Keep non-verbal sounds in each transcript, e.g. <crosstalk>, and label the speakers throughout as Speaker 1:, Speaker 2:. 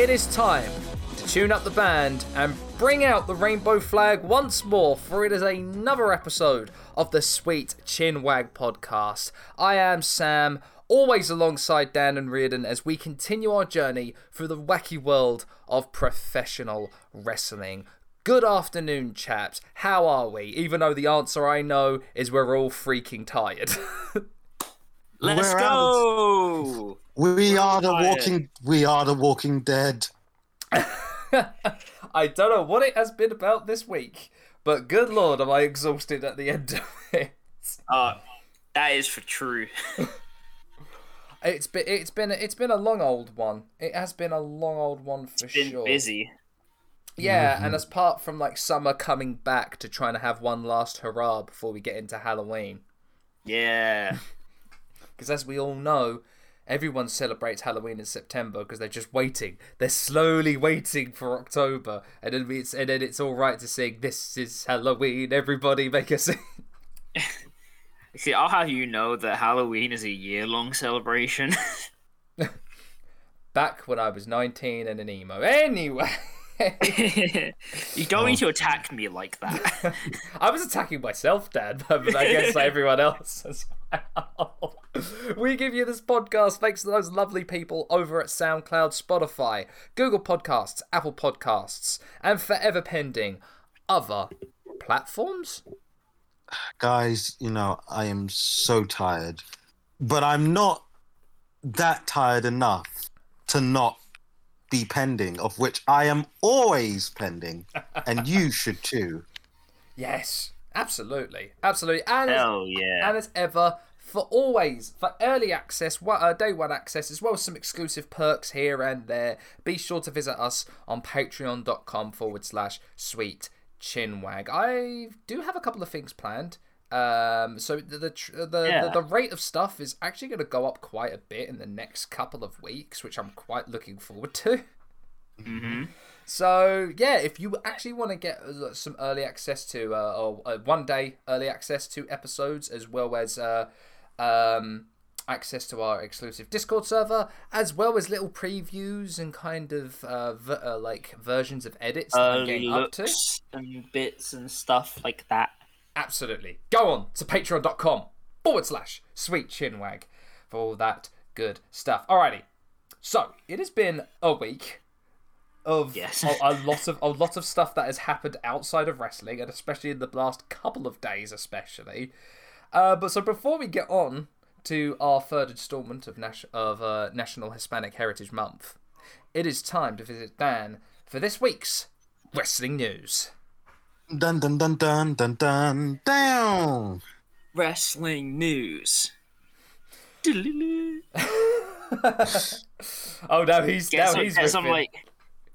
Speaker 1: it is time to tune up the band and bring out the rainbow flag once more, for it is another episode of the Sweet Chin Wag podcast. I am Sam, always alongside Dan and Riordan as we continue our journey through the wacky world of professional wrestling. Good afternoon, chaps. How are we? Even though the answer I know is we're all freaking tired. <laughs>
Speaker 2: Let's
Speaker 3: We're
Speaker 2: go.
Speaker 3: We are the
Speaker 2: tired.
Speaker 3: walking. We are the Walking Dead. <laughs>
Speaker 1: I don't know what it has been about this week, but good lord, am I exhausted at the end of it.
Speaker 2: Uh, that is for true. <laughs>
Speaker 1: It's been it's been it's been a long old one. It has been a long old one for
Speaker 2: Been
Speaker 1: sure.
Speaker 2: busy.
Speaker 1: Yeah, and as part from like summer coming back to trying to have one last hurrah before we get into Halloween.
Speaker 2: Yeah. <laughs>
Speaker 1: Because as we all know, everyone celebrates Halloween in September because they're just waiting. They're slowly waiting for October, and then it's and then it's all right to sing "This is Halloween." Everybody make a sing. <laughs>
Speaker 2: See, I'll have you know that Halloween is a year-long celebration. <laughs>
Speaker 1: Back when I was nineteen and an emo. Anyway. <laughs>
Speaker 2: you don't need to attack me like that.
Speaker 1: I was attacking myself, Dad, but I guess everyone else <laughs> We give you this podcast thanks to those lovely people over at SoundCloud, Spotify, Google Podcasts, Apple Podcasts, and forever pending other platforms.
Speaker 3: Guys, you know, I am so tired. But I'm not that tired enough to not be pending, of which I am always pending. And you should too. <laughs>
Speaker 1: Yes, absolutely, absolutely, and as,
Speaker 2: yeah.
Speaker 1: and as ever. For always, for early access, uh, day one access, as well as some exclusive perks here and there, be sure to visit us on patreon.com forward slash sweet chinwag. I do have a couple of things planned. Um, so the the, the,
Speaker 2: Yeah.
Speaker 1: the the rate of stuff is actually going to go up quite a bit in the next couple of weeks, which I'm quite looking forward to.
Speaker 2: hmm
Speaker 1: So yeah, if you actually want to get some early access to, uh, or uh, one day early access to episodes, as well as uh, um, access to our exclusive Discord server, as well as little previews and kind of uh, v- uh, like versions of edits that I'm getting up to.
Speaker 2: and bits and stuff like that.
Speaker 1: Absolutely, go on to patreon.com forward slash sweet chinwag for all that good stuff. Alrighty, so it has been a week of
Speaker 2: Yes.
Speaker 1: a, a lot of a lot of stuff that has happened outside of wrestling, and especially in the last couple of days, especially. Uh, but so before we get on to our third instalment of Nas- of uh, National Hispanic Heritage Month, it is time to visit Dan for this week's wrestling news.
Speaker 3: Dun dun dun dun dun dun down.
Speaker 2: Wrestling news. <laughs>
Speaker 1: Oh no, he's
Speaker 2: Get
Speaker 1: now
Speaker 2: some,
Speaker 1: he's
Speaker 2: get
Speaker 1: with
Speaker 2: some
Speaker 1: me.
Speaker 2: like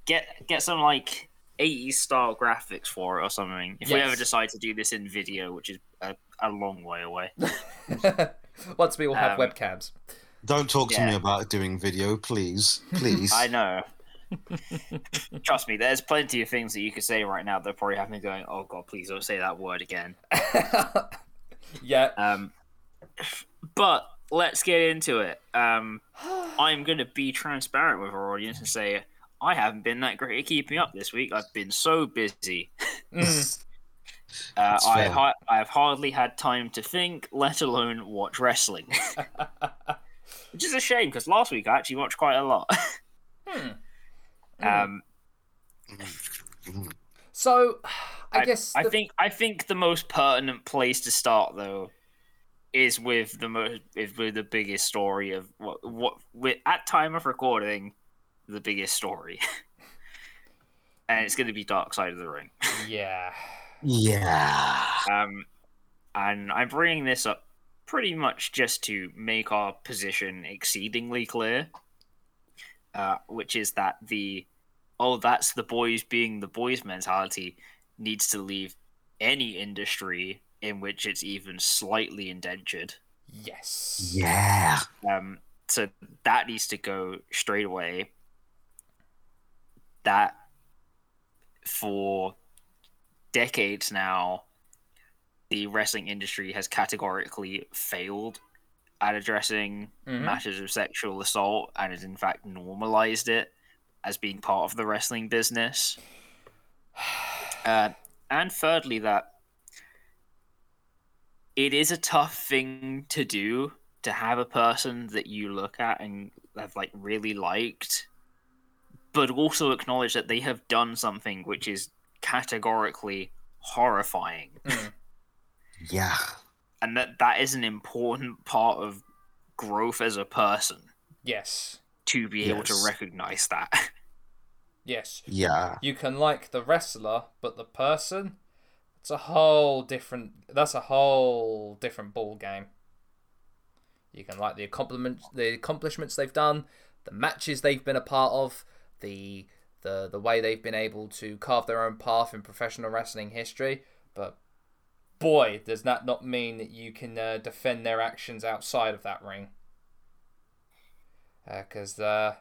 Speaker 2: get get some like 80s style graphics for it or something. If we ever decide to do this in video, which is a, a long way away. <laughs>
Speaker 1: Once we all have
Speaker 2: Um,
Speaker 1: webcams.
Speaker 3: Don't talk to
Speaker 2: Yeah.
Speaker 3: me about doing video, please. Please. <laughs>
Speaker 2: I know. Trust me, there's plenty of things that you could say right now that probably have me going, "Oh God, please don't say that word again." <laughs>
Speaker 1: yeah.
Speaker 2: Um, but let's get into it. Um, <sighs> I'm going to be transparent with our audience and say I haven't been that great at keeping up this week. I've been so busy. <laughs>
Speaker 1: Mm.
Speaker 2: Uh, I ha- I have hardly had time to think, let alone watch wrestling. <laughs> Which is a shame because last week I actually watched quite a lot. <laughs>
Speaker 1: Hmm.
Speaker 2: um,
Speaker 1: So, I, guess
Speaker 2: I
Speaker 1: the-
Speaker 2: think I think the most pertinent place to start though is with the most is with the biggest story of what what with, at time of recording the biggest story. <laughs> and it's going to be Dark Side of the Ring. <laughs>
Speaker 1: yeah.
Speaker 3: yeah.
Speaker 2: Um and I'm bringing this up pretty much just to make our position exceedingly clear. Uh, which is that the oh that's the boys being the boys mentality needs to leave any industry in which it's even slightly indentured.
Speaker 1: Yes.
Speaker 3: Yeah.
Speaker 2: Um, so that needs to go straight away. That for decades now, the wrestling industry has categorically failed at addressing
Speaker 1: Mhm.
Speaker 2: matters of sexual assault and has in fact normalized it as being part of the wrestling business. <sighs> Uh, and thirdly, that it is a tough thing to do to have a person that you look at and have like really liked, but also acknowledge that they have done something which is categorically horrifying, mm.
Speaker 3: Yeah.
Speaker 2: and that that is an important part of growth as a person
Speaker 1: Yes.
Speaker 2: to be able to recognize that. <laughs>
Speaker 1: Yes.
Speaker 3: Yeah.
Speaker 1: You can like the wrestler, but the person, it's a whole different. That's a whole different ball game. You can like the accomplishments, the accomplishments they've done, the matches they've been a part of, the the the way they've been able to carve their own path in professional wrestling history. But boy, does that not mean that you can uh, defend their actions outside of that ring. Because uh,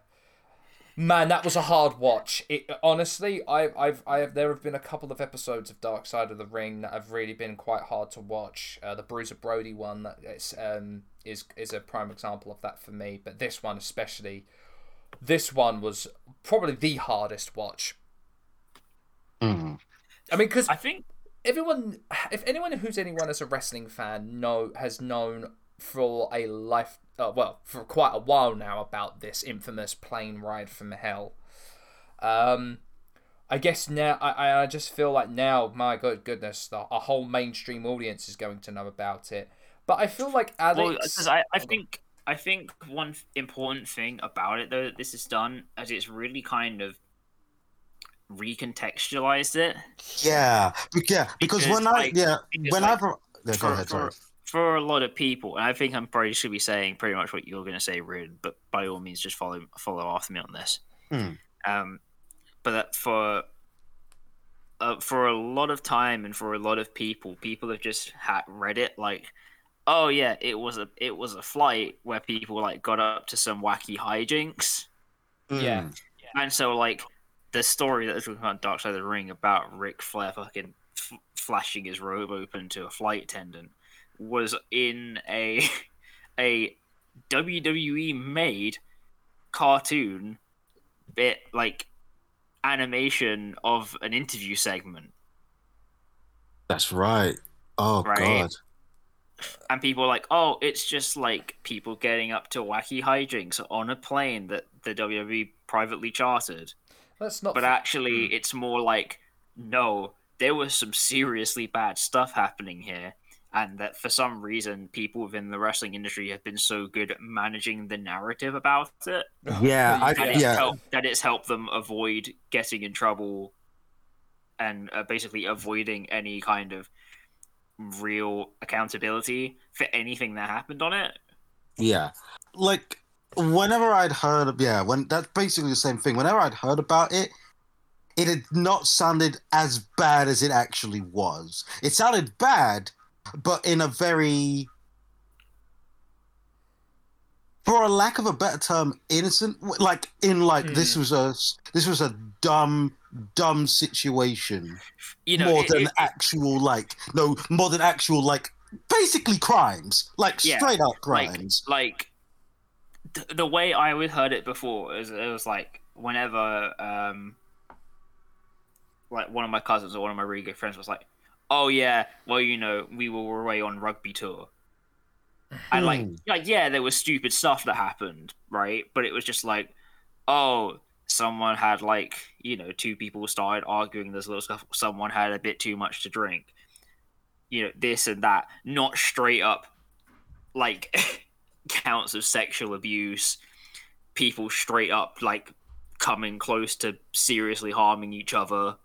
Speaker 1: Man, that was a hard watch. It honestly, I've, I've, I have. There have been a couple of episodes of Dark Side of the Ring that have really been quite hard to watch. Uh, the Bruiser Brody one that is um is is a prime example of that for me. But this one especially, this one was probably the hardest watch.
Speaker 3: Mm.
Speaker 1: I mean, because
Speaker 2: I think
Speaker 1: everyone if anyone who's anyone as a wrestling fan know has known for a life uh, well for quite a while now about this infamous plane ride from hell um i guess now i i just feel like now my good goodness the, a whole mainstream audience is going to know about it but i feel like alex
Speaker 2: Well, 'cause I, I think I think one important thing about it though that this is done as it's really kind of recontextualized it
Speaker 3: Yeah. Yeah. Because,
Speaker 2: Because,
Speaker 3: when I
Speaker 2: like-
Speaker 3: yeah
Speaker 2: because,
Speaker 3: whenever yeah, go
Speaker 2: for,
Speaker 3: ahead. Sorry.
Speaker 2: for, for a lot of people, and I think I'm probably should be saying pretty much what you're going to say, Rin, but by all means, just follow follow after me on this.
Speaker 3: Hmm.
Speaker 2: Um, but that for uh, for a lot of time and for a lot of people, people have just had read it like, oh yeah, it was a it was a flight where people like got up to some wacky hijinks,
Speaker 1: Yeah.
Speaker 3: Mm.
Speaker 2: and so like the story that was talking about Dark Side of the Ring about Ric Flair fucking f- flashing his robe open to a flight attendant was in a <laughs> a WWE made cartoon bit like animation of an interview segment
Speaker 3: That's right. Oh
Speaker 2: Right.
Speaker 3: God.
Speaker 2: And people are like oh it's just like people getting up to wacky hijinks on a plane that the WWE privately chartered
Speaker 1: let's not
Speaker 2: but
Speaker 1: f-
Speaker 2: actually it's more like no there was some seriously bad stuff happening here and that for some reason people within the wrestling industry have been so good at managing the narrative about it <laughs>
Speaker 3: Yeah, I-
Speaker 2: that it's,
Speaker 3: Yeah.
Speaker 2: helped, that it's helped them avoid getting in trouble and uh, basically avoiding any kind of real accountability for anything that happened on it
Speaker 3: Yeah. Like whenever I'd heard of yeah, when that's basically the same thing. Whenever I'd heard about it, it had not sounded as bad as it actually was. It sounded bad, but in a very for a lack of a better term, innocent like in like this
Speaker 1: Hmm.
Speaker 3: was a this was a dumb dumb situation
Speaker 2: you know
Speaker 3: more
Speaker 2: it-
Speaker 3: than
Speaker 2: it-
Speaker 3: actual like no more than actual like basically crimes like
Speaker 2: Yeah,
Speaker 3: straight up crimes
Speaker 2: like th- the way I always heard it before is it was like whenever um like one of my cousins or one of my really good friends was like, "Oh yeah, well you know we were away on rugby tour." And like,
Speaker 3: Hmm.
Speaker 2: like yeah, there was stupid stuff that happened, right? But it was just like, oh, someone had like, you know, two people started arguing. There's a little stuff. Someone had a bit too much to drink. You know, this and that. Not straight up, like <laughs> counts of sexual abuse. People straight up like coming close to seriously harming each other.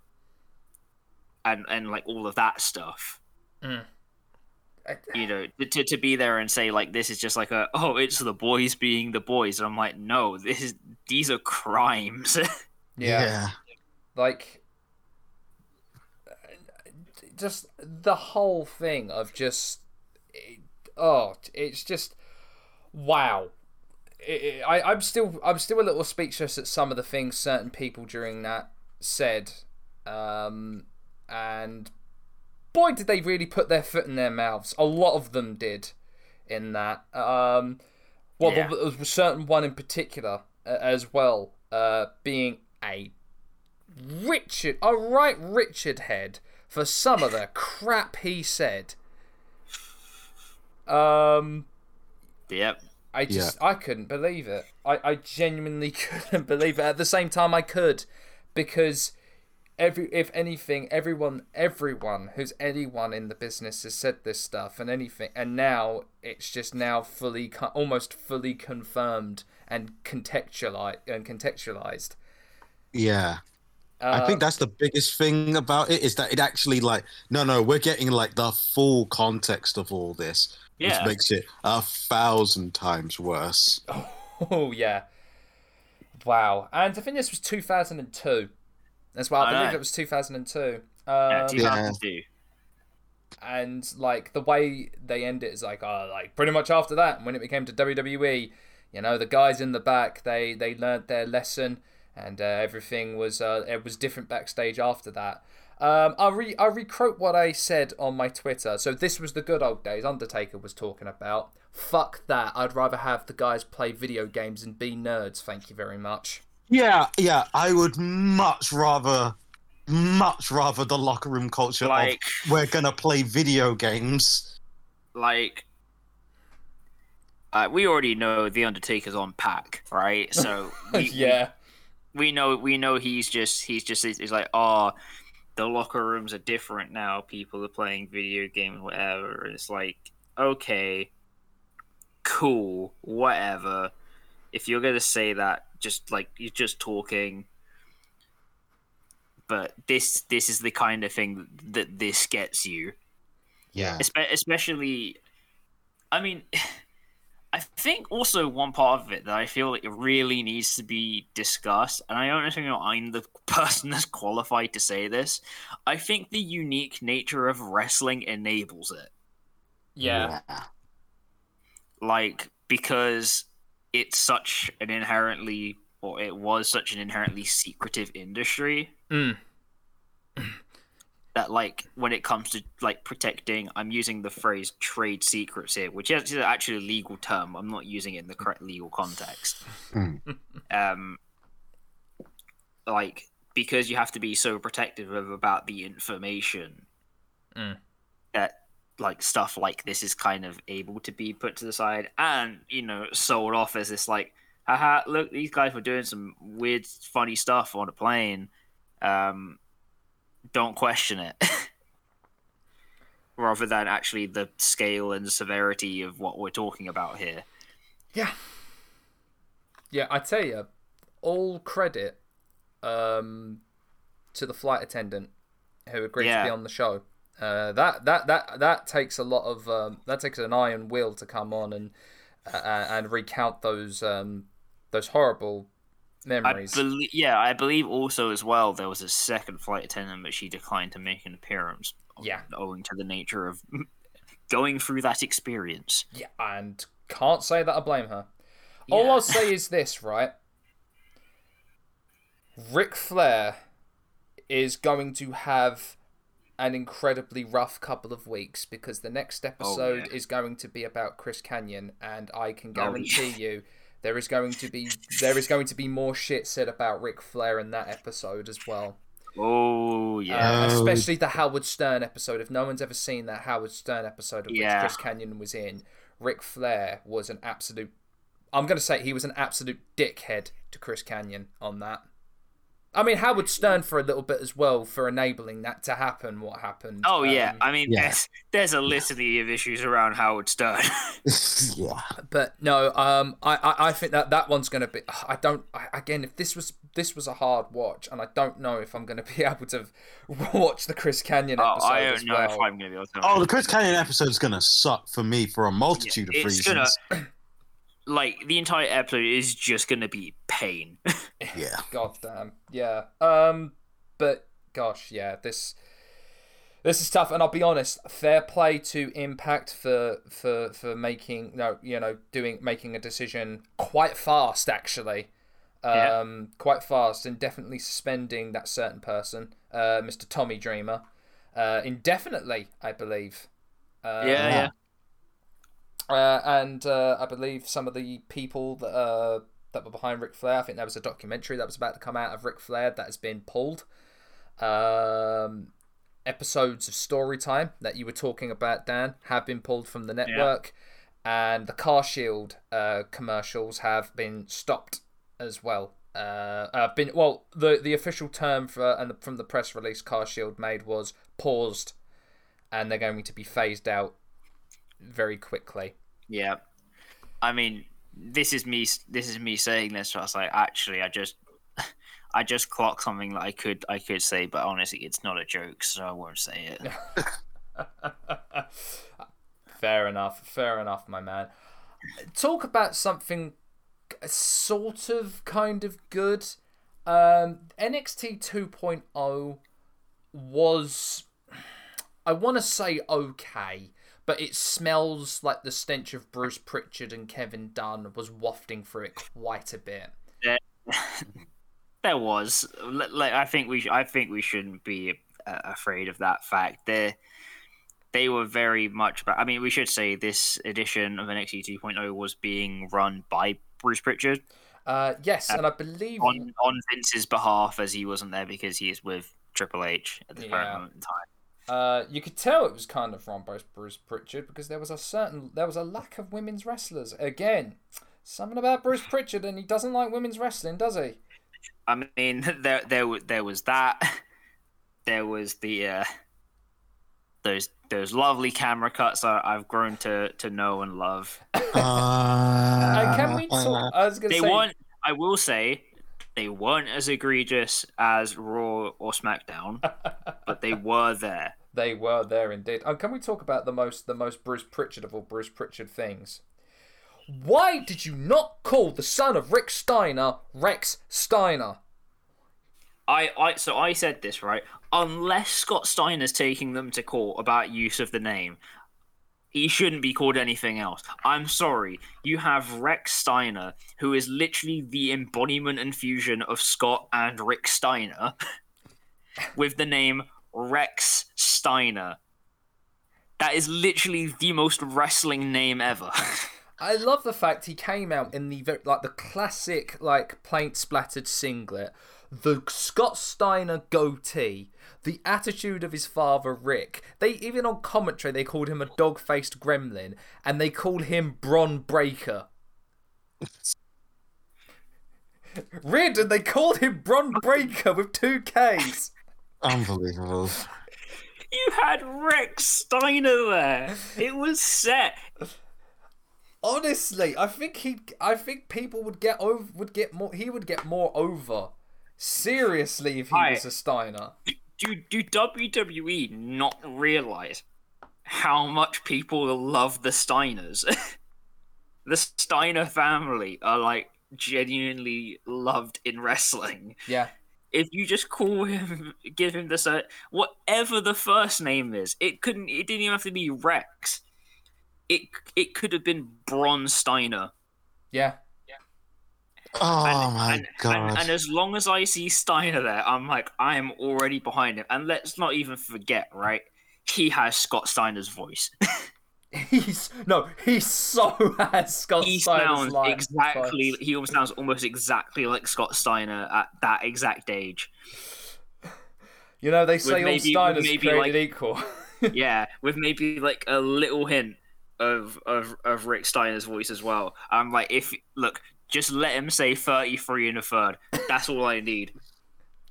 Speaker 2: And and like all of that stuff
Speaker 1: I-
Speaker 2: you know to, to be there and say like this is just like a oh it's the boys being the boys. And i'm like no this is these are crimes. <laughs>
Speaker 1: Yeah. like just the whole thing of just it, oh it's just wow. It, it- I, I'm still I'm still a little speechless at some of the things certain people during that said. Um, and boy did they really put their foot in their mouths a lot of them did in that um, well
Speaker 2: Yeah.
Speaker 1: there was a certain one in particular uh, as well uh, being a Richard, a right Richard head for some of the crap he said. Um,
Speaker 2: Yep.
Speaker 1: I just I couldn't believe it. I, I genuinely <laughs> couldn't believe it. At the same time I could because every if anything everyone everyone who's anyone in the business has said this stuff and anything and now it's just now fully almost fully confirmed and contextualized and contextualized.
Speaker 3: Yeah.
Speaker 1: Uh,
Speaker 3: I think that's the biggest thing about it is that it actually like no no we're getting like the full context of all this,
Speaker 2: Yeah.
Speaker 3: which makes it a thousand times worse. <laughs>
Speaker 1: Oh yeah. Wow. And I think this was 2002 as well. I,
Speaker 2: I
Speaker 1: believe
Speaker 2: know.
Speaker 1: it was 2002. Um,
Speaker 2: Yeah, 2002.
Speaker 1: and like the way they end it is like oh like pretty much after that when it became to WWE you know the guys in the back they they learned their lesson and uh, everything was uh, it was different backstage after that um, I'll, re- I'll recruit what I said on my Twitter. So this was the good old days Undertaker was talking about. Fuck that. I'd rather have the guys play video games and be nerds. Thank you very much.
Speaker 3: Yeah, yeah. I would much rather, much rather the locker room culture
Speaker 2: Like-
Speaker 3: of we're gonna play video games.
Speaker 2: like uh, we already know the Undertaker's on pack, right? <laughs> So we,
Speaker 1: yeah.
Speaker 2: we know we know he's just he's just he's like oh the locker rooms are different now. People are playing video games, whatever. It's like okay, cool, whatever. If you're gonna say that, just like you're just talking. But this this is the kind of thing that this gets you.
Speaker 3: Yeah.
Speaker 2: Espe- especially i mean <sighs> i think also one part of it that i feel like it really needs to be discussed and i don't think i'm the <laughs> person that's qualified to say this i think the unique nature of wrestling enables it
Speaker 1: Yeah.
Speaker 2: like because it's such an inherently or it was such an inherently secretive industry
Speaker 1: Mm.
Speaker 2: that like when it comes to like protecting i'm using the phrase trade secrets here which is actually a legal term i'm not using it in the correct legal context
Speaker 3: Mm.
Speaker 2: um like because you have to be so protective of about the information
Speaker 1: Mm.
Speaker 2: that like stuff like this is kind of able to be put to the side and you know sold off as this like haha look these guys were doing some weird funny stuff on a plane um don't question it <laughs> rather than actually the scale and severity of what we're talking about here
Speaker 1: Yeah. Yeah, I tell you, all credit um, to the flight attendant who agreed to be on the show. Uh, that that that that takes a lot of um, that takes an iron will to come on and uh, and recount those um, those horrible
Speaker 2: I
Speaker 1: memories.
Speaker 2: yeah, I believe also as well there was a second flight attendant, but she declined to make an appearance.
Speaker 1: Yeah.
Speaker 2: owing to the nature of <laughs> going through that experience.
Speaker 1: Yeah, and can't say that I blame her. All I'll say is this, right? Ric Flair is going to have an incredibly rough couple of weeks because the next episode
Speaker 2: yeah.
Speaker 1: is going to be about Chris Kanyon, and I can
Speaker 2: Oh, yeah.
Speaker 1: guarantee you there is going to be there is going to be more shit said about Ric Flair in that episode as well.
Speaker 2: Oh yeah,
Speaker 1: Uh,
Speaker 3: Oh.
Speaker 1: especially the Howard Stern episode. If no one's ever seen that Howard Stern episode of
Speaker 2: Yeah.
Speaker 1: which Chris Kanyon was in, Ric Flair was an absolute. I'm going to say he was an absolute dickhead to Chris Kanyon on that. I mean, Howard Stern for a little bit as well for enabling that to happen. What happened?
Speaker 2: oh yeah.
Speaker 1: Um,
Speaker 2: I mean,
Speaker 3: yeah.
Speaker 2: there's there's a litany of issues around Howard Stern. <laughs> <laughs>
Speaker 3: yeah.
Speaker 1: but no, um, I, I, I think that that one's going to be. I don't. I, again, if this was this was a hard watch, and I don't know if I'm going <laughs> to be able to watch the Chris Kanyon
Speaker 2: oh,
Speaker 1: episode
Speaker 2: I
Speaker 1: as
Speaker 2: don't know
Speaker 1: well.
Speaker 2: if I'm gonna be able to.
Speaker 3: Oh, the Chris Kanyon episode is gonna suck for me for a multitude of
Speaker 2: it's
Speaker 3: reasons.
Speaker 2: gonna <clears throat> like the entire episode is just gonna be pain. <laughs>
Speaker 3: Yeah.
Speaker 1: God damn. Yeah. Um but gosh, yeah, this this is tough and I'll be honest, fair play to Impact for for for making no, you know, doing making a decision quite fast actually.
Speaker 2: Yeah.
Speaker 1: Um quite fast and definitely suspending that certain person, uh Mr. Tommy Dreamer. Uh indefinitely, I believe. Uh,
Speaker 2: yeah, yeah.
Speaker 1: Uh, and uh, I believe some of the people that uh, that were behind Ric Flair. I think there was a documentary that was about to come out of Ric Flair that has been pulled. Um, episodes of story time that you were talking about, Dan, have been pulled from the network, and the Car Shield uh, commercials have been stopped as well. Uh, uh, been well, the the official term for and from the press release Car Shield made was paused, and they're going to be phased out very quickly.
Speaker 2: Yeah, I mean, this is me. This is me saying this. So I was like, actually, I just, <laughs> I just clocked something that I could, I could say, but honestly, it's not a joke, so I won't say it. <laughs>
Speaker 1: fair enough. Fair enough, my man. Talk about something sort of kind of good. Um, NXT 2.0 was, I want to say okay, but it smells like the stench of Bruce Pritchard and Kevin Dunn was wafting through it quite a bit.
Speaker 2: Yeah. <laughs> there was like I think we I think we shouldn't be uh, afraid of that fact. They they were very much. I mean, we should say this edition of NXT 2.0 was being run by Bruce Pritchard.
Speaker 1: Uh, yes, uh, and I believe
Speaker 2: on on Vince's behalf, as he wasn't there because he is with Triple H at the yeah. current moment in time.
Speaker 1: Uh, you could tell it was kind of run by Bruce Pritchard because there was a certain there was a lack of women's wrestlers. Again, something about Bruce Pritchard, and he doesn't like women's wrestling, does he?
Speaker 2: I mean, <laughs> there there there was that. <laughs> There was the uh, those those lovely camera cuts I've grown to to know and love. <laughs>
Speaker 1: Uh, can we talk? I was gonna
Speaker 2: they
Speaker 1: say...
Speaker 2: weren't. I will say they weren't as egregious as Raw or SmackDown, but they were there.
Speaker 1: They were there indeed. And can we talk about the most the most Bruce Pritchard of all Bruce Pritchard things? Why did you not call the son of Rick Steiner Rex Steiner?
Speaker 2: I, I so I said this right. Unless Scott Steiner's taking them to court about use of the name, he shouldn't be called anything else. I'm sorry. You have Rex Steiner, who is literally the embodiment and fusion of Scott and Rick Steiner, <laughs> with the name Rex Steiner. That is literally the most wrestling name ever. <laughs>
Speaker 1: I love the fact he came out in the like the classic like paint splattered singlet, the Scott Steiner goatee, the attitude of his father Rick. They even on commentary they called him a dog faced gremlin, and they called him Bron Breakker. <laughs> Rid, and they called him Bron Breakker with two K's.
Speaker 3: Unbelievable.
Speaker 2: You had Rex Steiner there. It was set.
Speaker 1: Honestly, I think he, I think people would get over, would get more. He would get more over. Seriously, if he I, was a Steiner.
Speaker 2: Do do WWE not realize how much people love the Steiners? <laughs> the Steiner family are like genuinely loved in wrestling.
Speaker 1: Yeah.
Speaker 2: If you just call him, <laughs> give him the uh, whatever the first name is, it couldn't. It didn't even have to be Rex it it could have been Bron Steiner.
Speaker 1: Yeah.
Speaker 2: Yeah.
Speaker 3: Oh and, my
Speaker 2: and,
Speaker 3: god!
Speaker 2: And, and, as long as I see Steiner there, I'm like, I am already behind him. And let's not even forget, right? He has Scott Steiner's voice. <laughs>
Speaker 1: he's no, he so <laughs> has Scott he Steiner's
Speaker 2: sounds exactly. He almost sounds almost exactly like Scott Steiner at that exact age.
Speaker 1: You know, they say maybe, all Steiners maybe created like, equal. <laughs>
Speaker 2: yeah, with maybe like a little hint of of of Rick Steiner's voice as well. I'm like, if look, just let him say 33 in a third. That's all I need.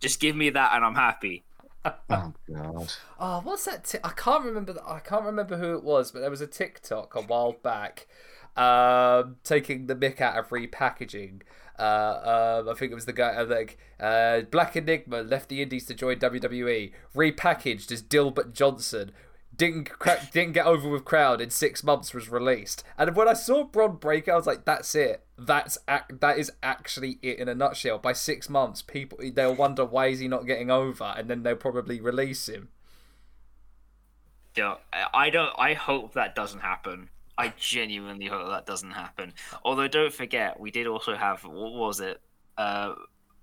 Speaker 2: Just give me that, and I'm happy. <laughs>
Speaker 3: oh god.
Speaker 1: Oh, what's that? T- I can't remember. The- I can't remember who it was, but there was a TikTok a while back, um, taking the mick out of repackaging. Uh, um, I think it was the guy uh, like uh, Black Enigma left the Indies to join WWE, repackaged as Dilbert Johnson, didn't didn't get over with crowd in six months was released. And when I saw Bron Breakker, I was like, "That's it. That's ac- that is actually it in a nutshell." By six months, people they'll wonder why is he not getting over, and then they'll probably release him.
Speaker 2: Yeah, I don't. I hope that doesn't happen. I genuinely hope that doesn't happen. Although, don't forget, we did also have what was it? Uh,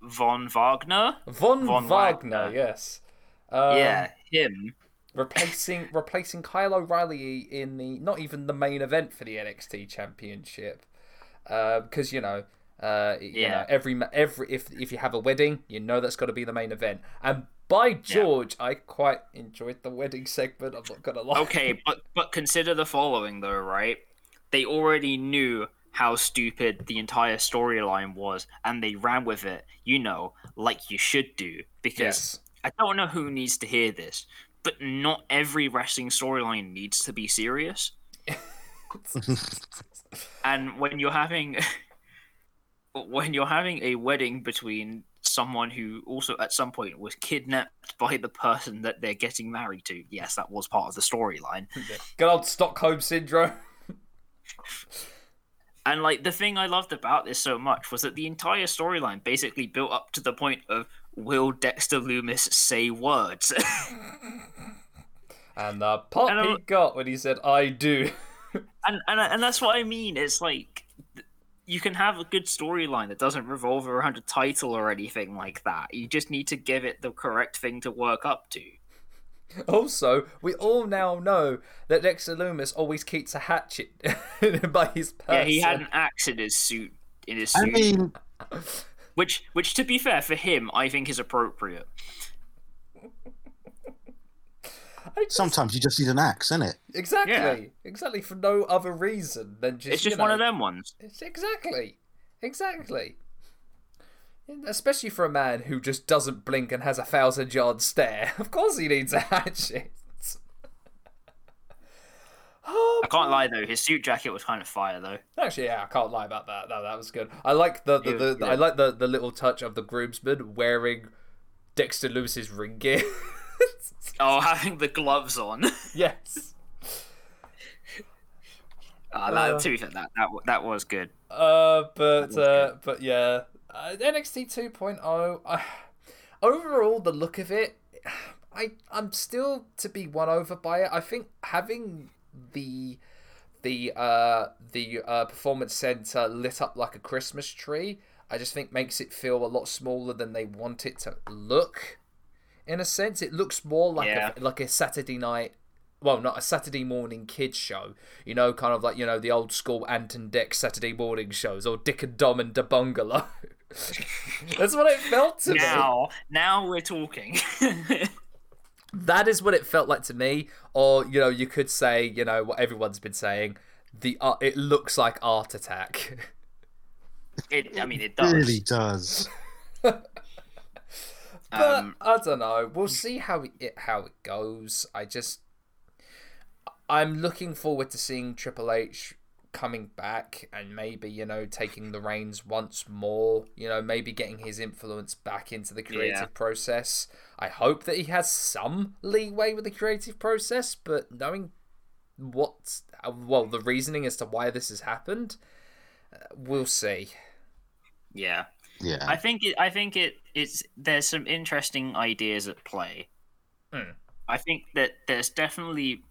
Speaker 2: Von Wagner.
Speaker 1: Von, Von Wagner, Wagner, yes. Um,
Speaker 2: yeah, him
Speaker 1: replacing replacing Kyle O'Reilly in the not even the main event for the NXT Championship, because uh, you know Uh, you
Speaker 2: Yeah.
Speaker 1: know, every every if if you have a wedding, you know that's got to be the main event. And by George, I quite enjoyed the wedding segment. I'm not gonna lie.
Speaker 2: Okay, <laughs> but but consider the following though, right? They already knew how stupid the entire storyline was, and they ran with it. You know, like you should do, because
Speaker 1: yes.
Speaker 2: I don't know who needs to hear this, but not every wrestling storyline needs to be serious. <laughs> And when you're having <laughs> when you're having a wedding between someone who also at some point was kidnapped by the person that they're getting married to, yes, that was part of the storyline. <laughs>
Speaker 1: Good old Stockholm syndrome.
Speaker 2: And like the thing I loved about this so much was that the entire storyline basically built up to the point of will Dexter Lumis say words? <laughs>
Speaker 1: And the pop
Speaker 2: And
Speaker 1: he got when he said, "I do." <laughs>
Speaker 2: and and and that's what I mean. It's like you can have a good storyline that doesn't revolve around a title or anything like that. You just need to give it the correct thing to work up to.
Speaker 1: Also, we all now know that Dexter Lumis always keeps a hatchet <laughs> by his person.
Speaker 2: Yeah, he had an axe in his suit. In his
Speaker 3: I
Speaker 2: suit,
Speaker 3: mean,
Speaker 2: which, which, to be fair, for him, I think is appropriate.
Speaker 1: Just-
Speaker 3: sometimes you just need an axe, innit?
Speaker 1: exactly,
Speaker 2: Yeah.
Speaker 1: exactly for no other reason than just
Speaker 2: It's just
Speaker 1: you
Speaker 2: one of them ones.
Speaker 1: It's exactly, exactly. Especially for a man who just doesn't blink and has a thousand yard stare. <laughs> Of course, he needs a hatchet. Oh,
Speaker 2: I can't lie though, his suit jacket was kind of fire though.
Speaker 1: Actually, yeah, I can't lie about that. No, that was good. I like the the, the,
Speaker 2: was
Speaker 1: the- I like the the little touch of the groomsman wearing Dexter Lumis's ring gear. <laughs>
Speaker 2: Oh, having the gloves on. <laughs>
Speaker 1: yes.
Speaker 2: Ah,
Speaker 1: Uh.
Speaker 2: that, to be fair, that, that that was good.
Speaker 1: Uh, but uh, but yeah, uh, NXT 2.0. Uh, overall, the look of it, I I'm still to be won over by it. I think having the the uh the uh performance center lit up like a Christmas tree, I just think makes it feel a lot smaller than they want it to look. In a sense, it looks more like
Speaker 2: Yeah.
Speaker 1: a like a Saturday night well, not a Saturday morning kids show, you know, kind of like you know the old school Ant and Dec Saturday morning shows, or Dick and Dom in da Bungalow. <laughs> That's what it felt to me.
Speaker 2: Now, now we're talking. <laughs>
Speaker 1: That is what it felt like to me. Or you know, you could say, you know, what everyone's been saying. The uh, it looks like Art Attack.
Speaker 2: it, I mean, it does.
Speaker 3: Really does. <laughs>
Speaker 1: But
Speaker 2: Um,
Speaker 1: I don't know. We'll see how it how it goes. I just I'm looking forward to seeing Triple H coming back and maybe you know taking the reins once more. You know, maybe getting his influence back into the creative
Speaker 2: Yeah.
Speaker 1: process. I hope that he has some leeway with the creative process, but knowing what well the reasoning as to why this has happened, uh, we'll see.
Speaker 2: yeah.
Speaker 3: Yeah.
Speaker 2: I think it. I think it. It's there's some interesting ideas at play.
Speaker 1: Hmm.
Speaker 2: I think that there's definitely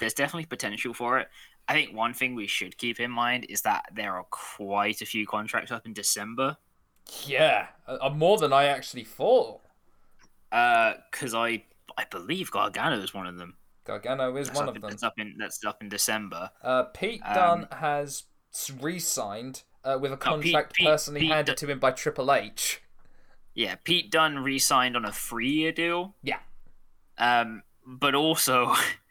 Speaker 2: there's definitely potential for it. I think one thing we should keep in mind is that there are quite a few contracts up in December.
Speaker 1: Yeah, uh, more than I actually thought.
Speaker 2: Because I I believe Gargano is one of them.
Speaker 1: Gargano is
Speaker 2: That's
Speaker 1: one of them.
Speaker 2: That's up in that's up in December.
Speaker 1: Uh, Pete
Speaker 2: Um,
Speaker 1: Dunne has re-signed uh, with a
Speaker 2: Pete-
Speaker 1: contract
Speaker 2: Pete-
Speaker 1: personally
Speaker 2: Pete
Speaker 1: handed
Speaker 2: Dun-
Speaker 1: to him by Triple H.
Speaker 2: Yeah, Pete Dunne re-signed on a three-year deal.
Speaker 1: Yeah.
Speaker 2: Um, but also, <laughs>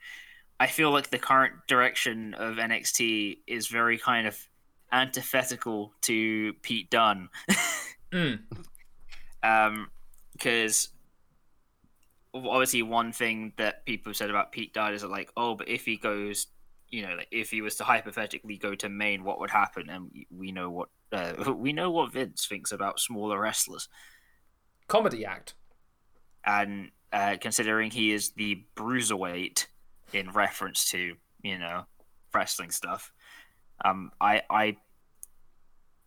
Speaker 2: I feel like the current direction of NXT is very kind of antithetical to Pete Dunne.
Speaker 1: Mm. <laughs>
Speaker 2: um, because obviously one thing that people have said about Pete Dunne is that like, oh, but if he goes, you know, like if he was to hypothetically go to main, what would happen? And we- we know what uh, <laughs> we know what Vince thinks about smaller wrestlers.
Speaker 1: Comedy act.
Speaker 2: and uh, considering he is the bruiserweight in reference to you know wrestling stuff, um, I I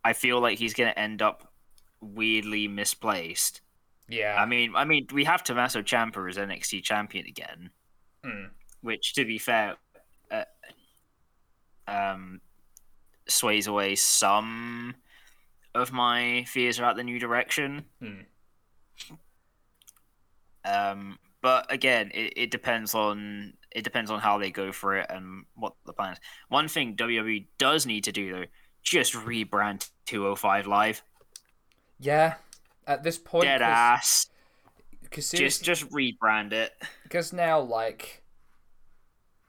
Speaker 2: I feel like he's gonna end up weirdly misplaced.
Speaker 1: Yeah.
Speaker 2: I mean, I mean, we have Tommaso Ciampa as NXT champion again,
Speaker 1: Mm.
Speaker 2: which, to be fair, uh, um, sways away some of my fears about the new direction.
Speaker 1: Hmm.
Speaker 2: Um, but again, it, it depends on it depends on how they go for it and what the plan is. One thing WWE does need to do though, just rebrand 205 Live.
Speaker 1: Yeah, at this point,
Speaker 2: Dead ass.
Speaker 1: Because
Speaker 2: Just just rebrand it.
Speaker 1: because now like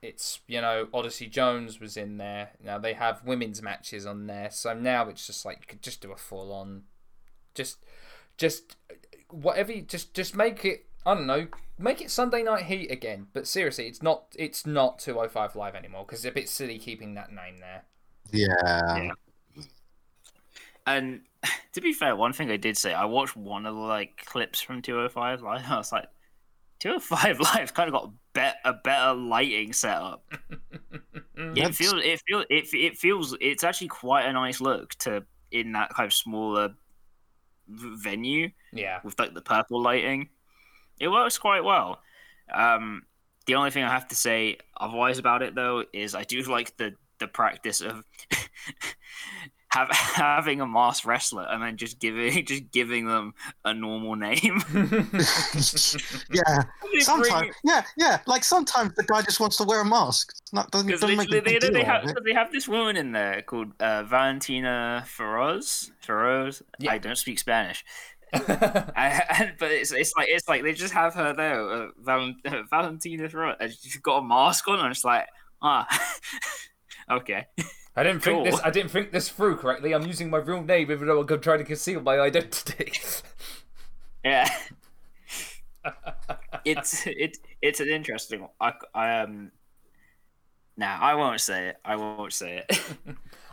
Speaker 1: it's you know Odyssey Jones was in there. Now they have women's matches on there, so now it's just like you could just do a full on, just just whatever. You, just just make it. I don't know. Make it Sunday Night Heat again. But seriously, it's not. It's not 205 Live anymore because it's a bit silly keeping that name there.
Speaker 3: Yeah.
Speaker 2: Yeah. And <sighs> to be fair, one thing I did say, I watched one of the like clips from 205 Live. I was like, 205 <laughs> Live kind of got bet a better lighting setup. <laughs> it feels it feels it, it feels it's actually quite a nice look to in that kind of smaller venue
Speaker 1: Yeah.
Speaker 2: with like the purple lighting. It works quite well. Um, the only thing I have to say otherwise about it though is I do <laughs> like the the practice of <laughs> have, having a masked wrestler and then just giving <laughs> just giving them a normal name.
Speaker 3: yeah. Sometimes, yeah, yeah. Like sometimes the guy just wants to wear a mask. It's Not doesn't, doesn't make a
Speaker 2: literally,
Speaker 3: big
Speaker 2: they, they, have,
Speaker 3: out
Speaker 2: they have this woman in there called uh, Valentina Feroz. Feroz.
Speaker 1: Yeah.
Speaker 2: I don't speak Spanish. <laughs> I, and, <laughs> but it's it's like it's like they just have her there, uh, Val, uh, <laughs> Valentina and she's got a mask on, and it's like ah, okay.
Speaker 1: I didn't think this. I didn't think this through correctly. I'm using my real name, even though I'm trying to conceal my identity.
Speaker 2: Yeah. it's it it's an interesting one. I, I um. Nah, I won't say it. I won't say it.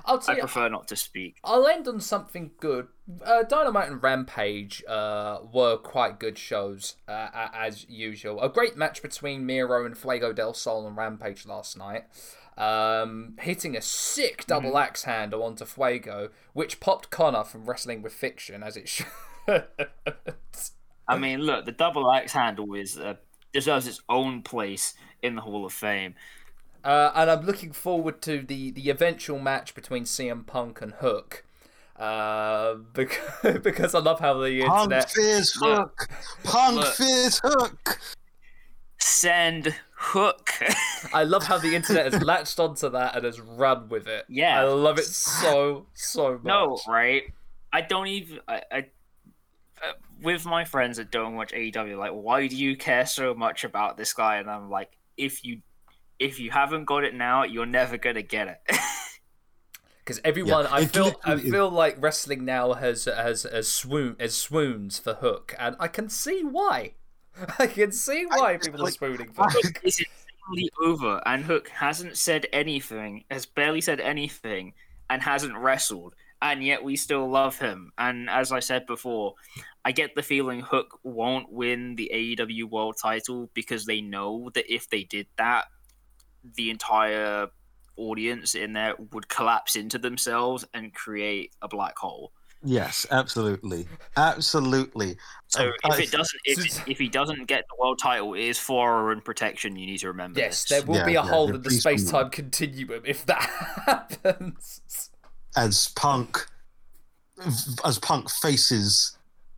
Speaker 1: I'll
Speaker 2: I
Speaker 1: tell you.
Speaker 2: prefer not to speak.
Speaker 1: I'll end on something good. Uh, Dynamite and Rampage uh, were quite good shows, uh, as usual. A great match between Miro and Fuego del Sol on Rampage last night. Um, hitting a sick double axe handle onto Fuego, which popped Connor from Wrestling with Fiction, as it <laughs> should.
Speaker 2: I mean, look, the double axe handle is uh, deserves its own place in the Hall of Fame.
Speaker 1: Uh, and I'm looking forward to the, the eventual match between CM Punk and Hook. Uh, <laughs> because, because I love how the
Speaker 3: Punk
Speaker 1: internet.
Speaker 3: fears
Speaker 2: Look.
Speaker 3: hook. Punk
Speaker 2: Look.
Speaker 3: fears hook.
Speaker 2: Send Hook.
Speaker 1: I love how the internet has <laughs> latched onto that and has run with it.
Speaker 2: Yeah.
Speaker 1: I love it so so much.
Speaker 2: no, right? I don't even. I, I uh, with my friends that don't watch AEW, like, why do you care so much about this guy? And I'm like, if you if you haven't got it now, you're never gonna get it. <laughs>
Speaker 1: because everyone,
Speaker 3: Yeah,
Speaker 1: I
Speaker 3: it
Speaker 1: feel, I feel like wrestling now has has has swoon as swoons for Hook, and I can see why. <laughs> I can see why
Speaker 3: I-
Speaker 1: people are swooning <laughs> for Hook.
Speaker 2: it's insanely over, and Hook hasn't said anything, has barely said anything, and hasn't wrestled, and yet we still love him. And as I said before, I get the feeling Hook won't win the AEW World Title because they know that if they did that, the entire audience in there would collapse into themselves and create a black hole.
Speaker 3: Yes, absolutely, absolutely.
Speaker 2: So
Speaker 3: Um,
Speaker 2: if
Speaker 3: I-
Speaker 2: it doesn't, if, if he doesn't get the world title, it is for our own protection. You need to remember.
Speaker 1: Yes,
Speaker 2: this.
Speaker 1: there will
Speaker 3: Yeah,
Speaker 1: be a
Speaker 3: yeah,
Speaker 1: hole in the space time continuum if that <laughs> happens.
Speaker 3: as Punk, as Punk faces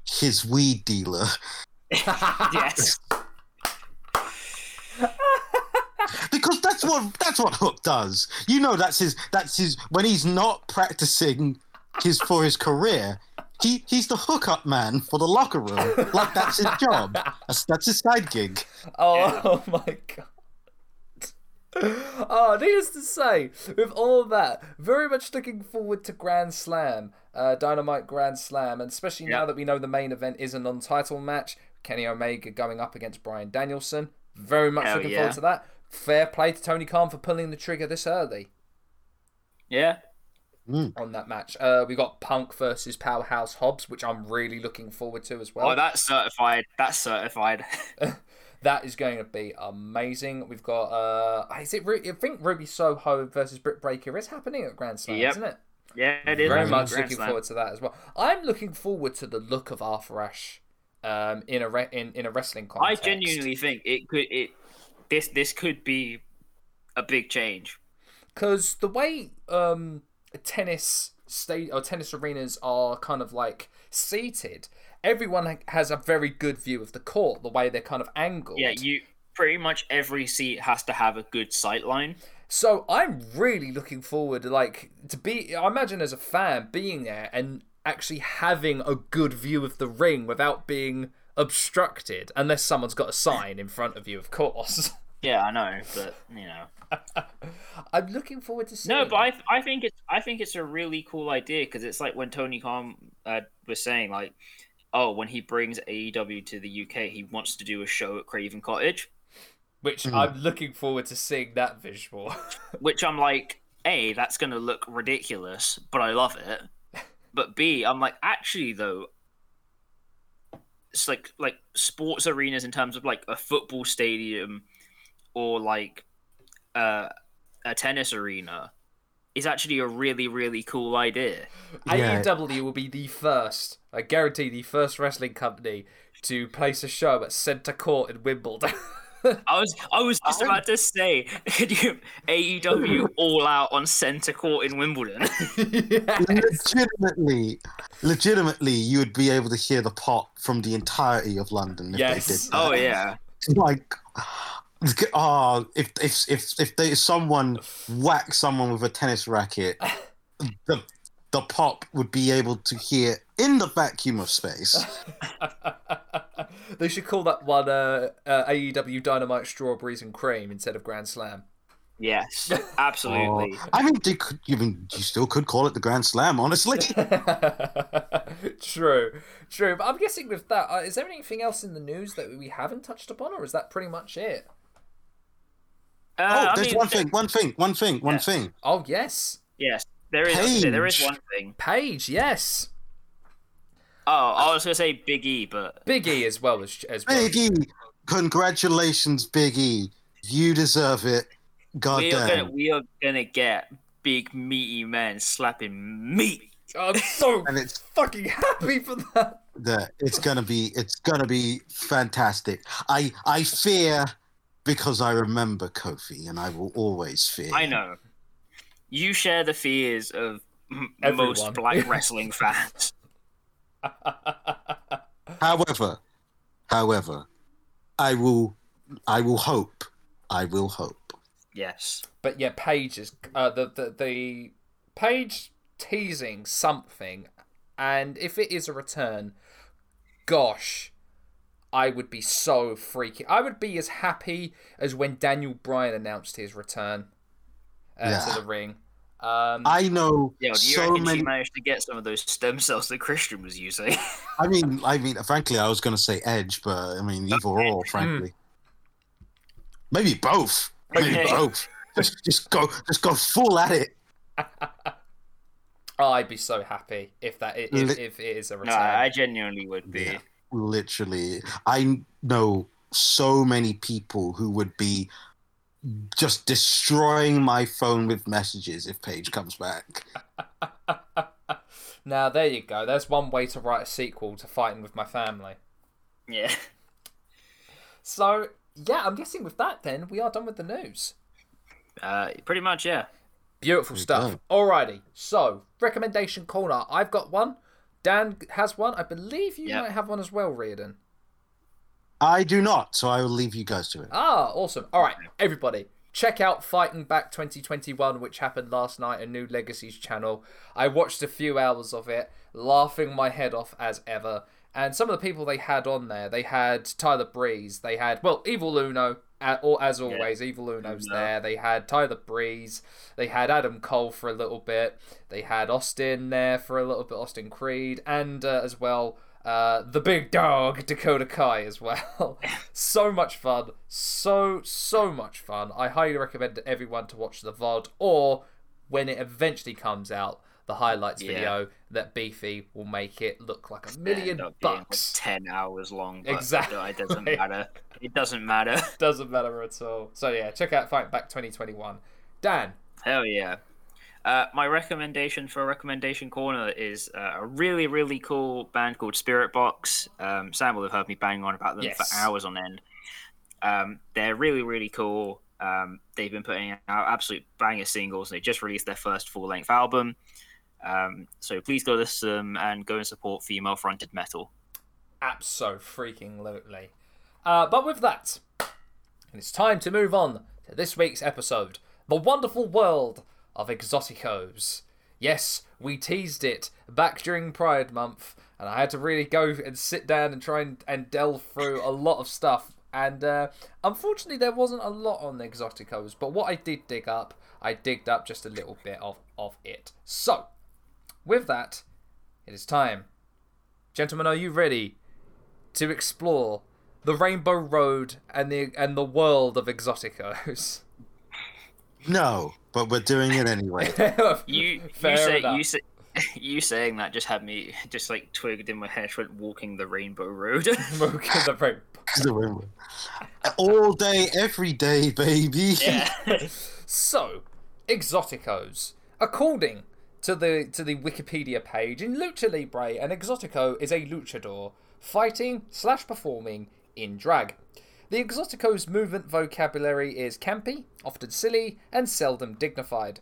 Speaker 3: his weed dealer, <laughs>
Speaker 2: yes. <laughs>
Speaker 3: because that's what that's what Hook does. You know, that's his that's his when he's not practicing his for his career. He he's the hookup man for the locker room. Like that's his job. That's that's his side gig.
Speaker 1: Oh, <laughs> my god. Oh, needless to say, with all of that, very much looking forward to Grand Slam, uh, Dynamite Grand Slam, and especially now that we know the main event is a non-title match, Kenny Omega going up against Bryan Danielson. Very much
Speaker 2: Hell
Speaker 1: looking
Speaker 2: yeah.
Speaker 1: forward to that. Fair play to Tony Khan for pulling the trigger this early
Speaker 2: Yeah.
Speaker 1: on that match. Uh, we got Punk versus Powerhouse Hobbs, which I'm really looking forward to as well.
Speaker 2: Oh, that's certified. That's certified. <laughs> <laughs>
Speaker 1: That is going to be amazing. We've got uh, is it? Ru- I think Ruby Soho versus Britt Breaker is happening at Grand Slam,
Speaker 2: Yep.
Speaker 1: isn't it?
Speaker 2: yeah, it is.
Speaker 1: Very
Speaker 2: Grand
Speaker 1: much
Speaker 2: Slam.
Speaker 1: looking forward to that as well. I'm looking forward to the look of Arthur Ashe um, in a re- in, in a wrestling
Speaker 2: contest.
Speaker 1: I
Speaker 2: genuinely think it could. It this this could be a big change.
Speaker 1: because the way um, tennis state or tennis arenas are kind of like seated, everyone has a very good view of the court. The way they're kind of angled.
Speaker 2: Yeah, you pretty much every seat has to have a good sight line.
Speaker 1: So I'm really looking forward, to like, to be. I imagine as a fan being there and actually having a good view of the ring without being obstructed, unless someone's got a sign in front of you, of course. <laughs>
Speaker 2: Yeah, I know, but you know.
Speaker 1: I'm looking forward to seeing.
Speaker 2: No, but I, I think it's I think it's a really cool idea because it's like when Tony Khan uh, was saying like, oh, when he brings AEW to the UK, he wants to do a show at Craven Cottage,
Speaker 1: which
Speaker 3: Mm.
Speaker 1: I'm looking forward to seeing that visual. <laughs>
Speaker 2: which I'm like, a that's gonna look ridiculous, but I love it. <laughs> But b, I'm like, actually though, it's like like sports arenas in terms of like a football stadium or like uh, a tennis arena is actually a really really cool idea.
Speaker 3: Yeah.
Speaker 1: AEW will be the first, I guarantee, the first wrestling company to place a show at Centre Court in Wimbledon. <laughs>
Speaker 2: I was I was just
Speaker 3: I-
Speaker 2: about to say, could you AEW all out on centre court in Wimbledon?
Speaker 1: yes. <laughs>
Speaker 3: legitimately, legitimately, you would be able to hear the pop from the entirety of London if
Speaker 1: Yes.
Speaker 3: they did oh, that.
Speaker 2: oh yeah,
Speaker 3: like oh if if if if they someone whacks someone with a tennis racket the the pop would be able to hear in the vacuum of space <laughs>
Speaker 1: they should call that one uh, uh, AEW Dynamite Strawberries and Cream instead of Grand Slam.
Speaker 2: yes, <laughs> absolutely.
Speaker 3: Oh, i mean they could you mean you still could call it the grand slam honestly <laughs>
Speaker 1: true, true. But I'm guessing with that, uh, is there anything else in the news that we haven't touched upon, or is that pretty much it?
Speaker 2: Uh,
Speaker 3: oh
Speaker 2: I
Speaker 3: there's
Speaker 2: mean,
Speaker 3: one thing one thing one thing one
Speaker 2: Yeah.
Speaker 3: thing
Speaker 1: Oh yes,
Speaker 2: Yes, there is. There is one thing.
Speaker 1: Paige. Yes,
Speaker 2: Oh, I was gonna say Big E, but
Speaker 1: Big E as well as as well.
Speaker 3: big e congratulations big e you deserve it god
Speaker 2: we are gonna we are gonna get big meaty men slapping meat.
Speaker 1: I'm so <laughs>
Speaker 3: and it's
Speaker 1: fucking happy for that.
Speaker 3: that it's gonna be it's gonna be fantastic. I I fear because I remember Kofi, and I will always fear.
Speaker 2: I know. You share the fears of <clears throat> m-
Speaker 1: Everyone.
Speaker 2: most black wrestling fans.
Speaker 3: However, however, I will I will hope. I will hope.
Speaker 2: Yes.
Speaker 1: But yeah, Paige is uh, the the the Paige teasing something, and if it is a return, gosh, I would be so freaky. I would be as happy as when Daniel Bryan announced his return uh,
Speaker 3: Yeah.
Speaker 1: to the ring. Um,
Speaker 3: I know
Speaker 2: Yeah, do you
Speaker 3: so
Speaker 2: reckon
Speaker 3: many.
Speaker 2: she managed to get some of those stem cells that Christian was using? <laughs>
Speaker 3: I mean, I mean, frankly, I was gonna say Edge, but I mean, either or, frankly. Maybe both. Maybe
Speaker 2: Okay.
Speaker 3: both. Just, just go, just go full at it. <laughs>
Speaker 1: oh, I'd be so happy if that if,
Speaker 3: Li-
Speaker 1: if it is a
Speaker 2: no,
Speaker 1: return.
Speaker 2: I genuinely would be.
Speaker 3: Yeah. literally i know so many people who would be just destroying my phone with messages if Paige comes back <laughs>
Speaker 1: now there you go. There's one way to write a sequel to Fighting with My Family.
Speaker 2: Yeah.
Speaker 1: So yeah, I'm guessing with that, then we are done with the news.
Speaker 2: Uh, pretty much, yeah.
Speaker 1: Beautiful
Speaker 3: We
Speaker 1: stuff. Alrighty, so recommendation corner. I've got one. Dan has one. I believe you
Speaker 2: Yep.
Speaker 1: might have one as well, Riordan.
Speaker 3: I do not so i will leave you guys to it
Speaker 1: Ah, awesome. All right, everybody, check out Fighting Back 2021, which happened last night on New Legacies channel. I watched a few hours of it, laughing my head off as ever. And some of the people they had on there, they had Tyler Breeze, they had well, Evil Uno, uh, or as always, Evil Uno's
Speaker 2: Uno.
Speaker 1: there. They had Tyler Breeze, they had Adam Cole for a little bit, they had Austin there for a little bit, Austin Creed, and uh, as well. Uh, the big dog Dakota Kai as well. <laughs> so much fun, so so much fun. I highly recommend everyone to watch the VOD or when it eventually comes out, the highlights
Speaker 2: Yeah.
Speaker 1: video that Beefy will make it look like a million
Speaker 2: being, like,
Speaker 1: bucks.
Speaker 2: ten hours long. But
Speaker 1: Exactly.
Speaker 2: It doesn't matter. It doesn't matter. <laughs>
Speaker 1: Doesn't matter at all. So yeah, check out Fight Back 2021. Dan,
Speaker 2: Hell yeah. Uh, my recommendation for a recommendation corner is uh, a really really cool band called Spiritbox. Um, Sam will have heard me bang on about them
Speaker 1: Yes.
Speaker 2: for hours on end. Um, they're really really cool. Um, they've been putting out absolute banger singles. And they just released their first full length album. Um, so please go listen to them and go and support female fronted metal.
Speaker 1: abso freaking lutely. Uh, but with that, it's time to move on to this week's episode, the wonderful world of Exoticos. Yes, we teased it back during Pride Month, and I had to really go and sit down and try and, and delve through a lot of stuff. And uh, unfortunately, there wasn't a lot on the Exoticos, but what I did dig up, I digged up just a little bit of, of it. So, with that, it is time. Gentlemen, are you ready to explore the Rainbow Road and the and the world of Exoticos? <laughs>
Speaker 3: No, but we're doing it anyway.
Speaker 2: You <laughs>
Speaker 1: Fair
Speaker 2: you say
Speaker 1: enough.
Speaker 2: you say <laughs> you saying that just had me just like twigged in my head went walking the rainbow road. <laughs>
Speaker 1: Walking the rainbow.
Speaker 3: The rainbow. All day, every day, baby.
Speaker 2: yeah.
Speaker 1: So, Exoticos. According to the to the Wikipedia page, in Lucha Libre, an Exotico is a luchador fighting slash performing in drag. The Exotico's movement vocabulary is campy, often silly, and seldom dignified.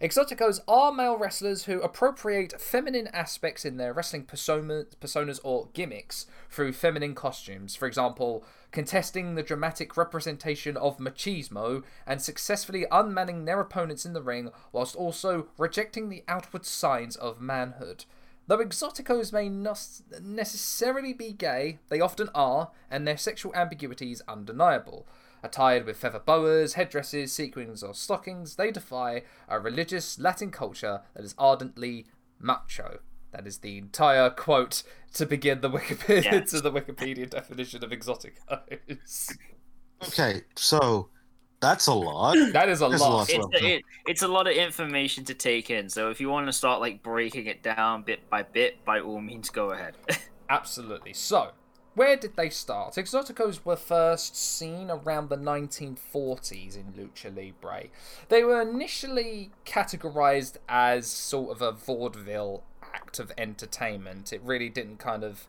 Speaker 1: Exoticos are male wrestlers who appropriate feminine aspects in their wrestling persona, personas or gimmicks through feminine costumes. For example, contesting the dramatic representation of machismo and successfully unmanning their opponents in the ring, whilst also rejecting the outward signs of manhood. Though exoticos may not necessarily be gay, they often are, and their sexual ambiguity is undeniable. Attired with feather boas, headdresses, sequins, or stockings, they defy a religious Latin culture that is ardently macho. That is the entire quote to begin the Wikipedia
Speaker 2: Yes.
Speaker 1: to the Wikipedia definition of exoticos.
Speaker 3: Okay, so that's a lot. <clears throat>
Speaker 1: That is a
Speaker 3: There's a
Speaker 1: lot.
Speaker 3: lot.
Speaker 2: It's
Speaker 3: Well,
Speaker 2: it, it's a lot of information to take in. So if you want to start like breaking it down bit by bit, by all means go ahead. <laughs>
Speaker 1: Absolutely. So, where did they start? Exoticos were first seen around the 1940s in Lucha Libre. They were initially categorized as sort of a vaudeville act of entertainment. It really didn't kind of.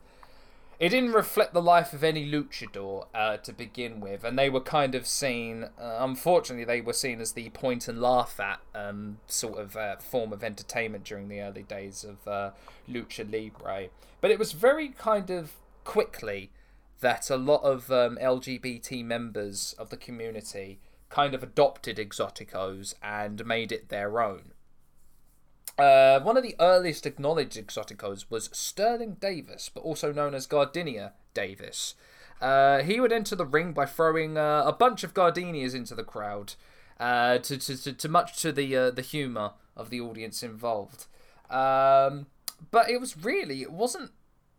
Speaker 1: It didn't reflect the life of any luchador uh, to begin with, and they were kind of seen. Uh, unfortunately, they were seen as the point and laugh at um, sort of uh, form of entertainment during the early days of uh, lucha libre. But it was very kind of quickly that a lot of um, LGBT members of the community kind of adopted Exoticos and made it their own. Uh, one of the earliest acknowledged Exoticos was Sterling Davis, but also known as Gardenia Davis. Uh, he would enter the ring by throwing uh, a bunch of gardenias into the crowd, uh, to, to, to, to much to the uh, the humour of the audience involved. Um, but it was really, it wasn't,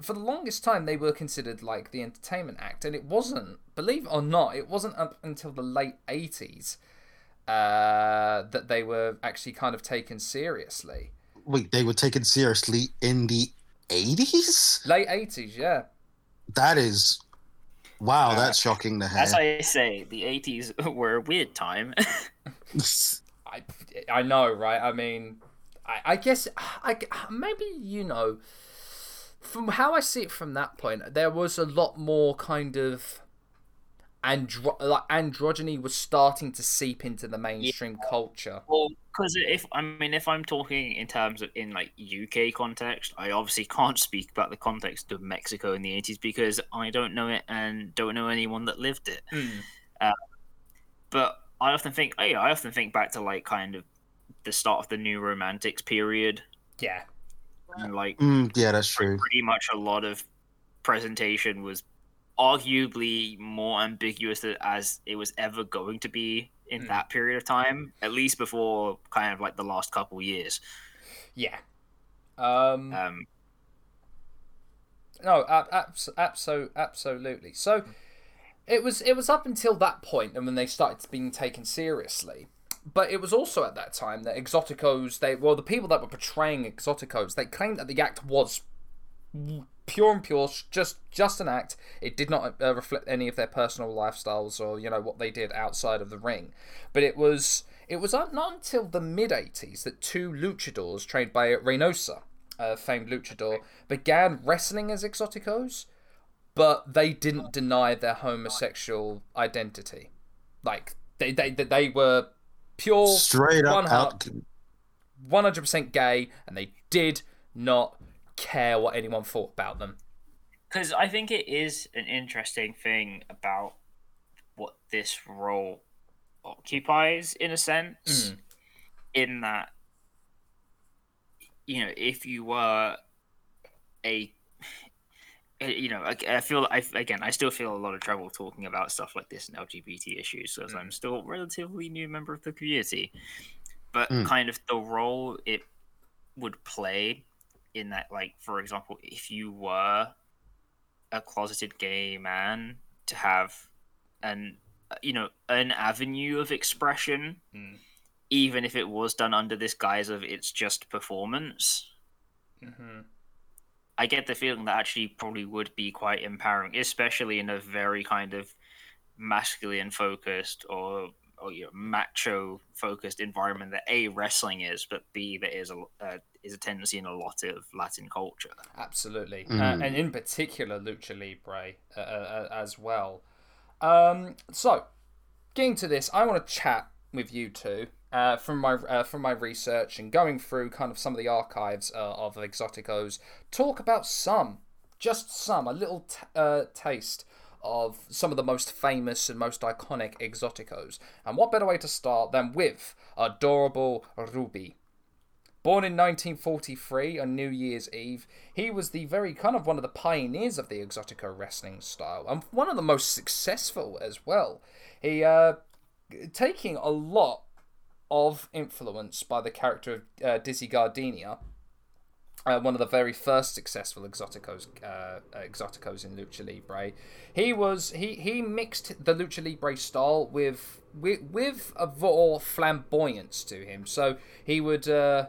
Speaker 1: for the longest time, they were considered like the entertainment act, and it wasn't, believe it or not, it wasn't up until the late 80s uh, that they were actually kind of taken seriously.
Speaker 3: Wait, they were taken seriously in the 80s?
Speaker 1: Late 80s, yeah.
Speaker 3: That is. Wow,
Speaker 2: Uh,
Speaker 3: that's shocking to
Speaker 2: have.
Speaker 3: As.
Speaker 2: I say, the '80s <laughs> were a weird time. <laughs>
Speaker 1: I, I know, right? I mean, I, I guess I, maybe, you know, from how I see it from that point, there was a lot more kind of andro- like androgyny was starting to seep into the mainstream culture.
Speaker 2: well, because if I mean, if I'm talking in terms of in like UK context, I obviously <laughs> can't speak about the context of Mexico in the '80s because I don't know it and don't know anyone that lived it.
Speaker 1: Mm.
Speaker 2: But I often think, oh yeah, I often think back to like kind of the start of the New Romantics period,
Speaker 1: Yeah.
Speaker 2: and like
Speaker 3: Mm, yeah, that's true.
Speaker 2: pretty much a lot of presentation was arguably more ambiguous as it was ever going to be in
Speaker 1: Hmm.
Speaker 2: that period of time, at least before kind of like the last couple years.
Speaker 1: Yeah. Um,
Speaker 2: Um,
Speaker 1: No, ab- abs- abso- absolutely. So it was it was up until that point and when they started being taken seriously. But it was also at that time that Exoticos, they well, the people that were portraying Exoticos, they claimed that the act was pure and pure, just just an act. It did not uh, reflect any of their personal lifestyles or you know what they did outside of the ring. But it was it was not until the mid '80s that two luchadors trained by Reynosa, a famed luchador, began wrestling as Exoticos, but they didn't deny their homosexual identity. Like they they they, were pure
Speaker 3: Straight up out.
Speaker 1: one hundred percent gay, and they did not care what anyone thought about them.
Speaker 2: because I think it is an interesting thing about what this role occupies in a sense,
Speaker 1: Mm.
Speaker 2: in that you know if you were a you know, I, I feel I again I still feel a lot of trouble talking about stuff like this and LGBT issues because I'm still a relatively new member of the community. But
Speaker 3: Mm.
Speaker 2: kind of the role it would play in that, like for example, if you were a closeted gay man to have an you know an avenue of expression,
Speaker 1: Mm.
Speaker 2: even if it was done under this guise of it's just performance.
Speaker 1: hmm
Speaker 2: I get the feeling that actually probably would be quite empowering, especially in a very kind of masculine focused or or you know, macho focused environment that a wrestling is, but b there is a uh, is a tendency in a lot of Latin culture.
Speaker 1: Absolutely,
Speaker 3: Mm.
Speaker 1: uh, and in particular Lucha Libre uh, uh, as well. Um, so, getting to this, I want to chat with you two uh, from my uh, from my research and going through kind of some of the archives uh, of Exoticos. Talk about some, just some, a little t- uh, taste of some of the most famous and most iconic Exoticos. And what better way to start than with adorable Ruby? Born in 1943 on New Year's Eve, he was the very kind of one of the pioneers of the Exotico wrestling style and one of the most successful as well. He uh, taking a lot of influence by the character of uh, Dizzy Gardenia, uh, one of the very first successful exoticos, uh, exoticos in lucha libre. He was he he mixed the lucha libre style with with with a more flamboyance to him. So he would uh,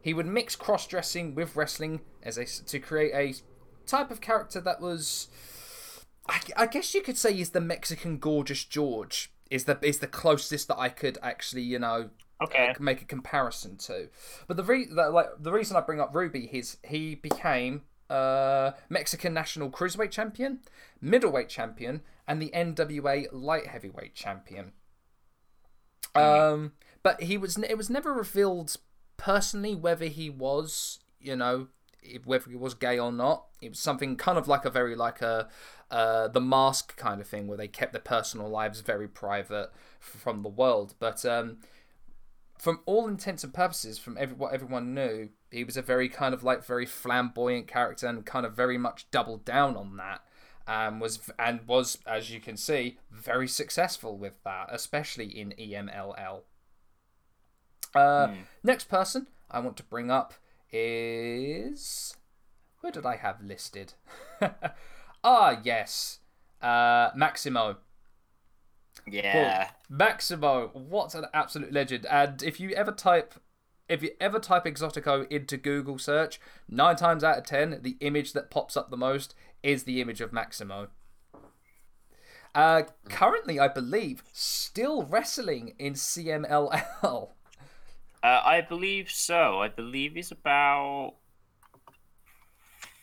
Speaker 1: he would mix cross dressing with wrestling as a to create a type of character that was. I, I guess you could say he's the Mexican Gorgeous George. Is the is the closest that I could actually you know
Speaker 2: Okay.
Speaker 1: make a comparison to. But the re- the, like the reason I bring up Ruby is he became uh, Mexican national cruiserweight champion, middleweight champion, and the NWA light heavyweight champion. Um, but he was it was never revealed personally whether he was you know whether he was gay or not. It was something kind of like a very like a uh, the mask kind of thing where they kept their personal lives very private f- from the world. But um, from all intents and purposes, from every, what everyone knew, he was a very kind of like very flamboyant character and kind of very much doubled down on that. And was and was, as you can see, very successful with that, especially in EMLL. Uh, Next person I want to bring up is where did I have listed? <laughs> ah, yes, uh, Maximo.
Speaker 2: Yeah.
Speaker 1: Maximo, what an absolute legend! And if you ever type, if you ever type Exotico into Google search, nine times out of ten, the image that pops up the most is the image of Maximo. Uh, currently, I believe, still wrestling in CMLL. <laughs>
Speaker 2: Uh, I believe so. I believe he's about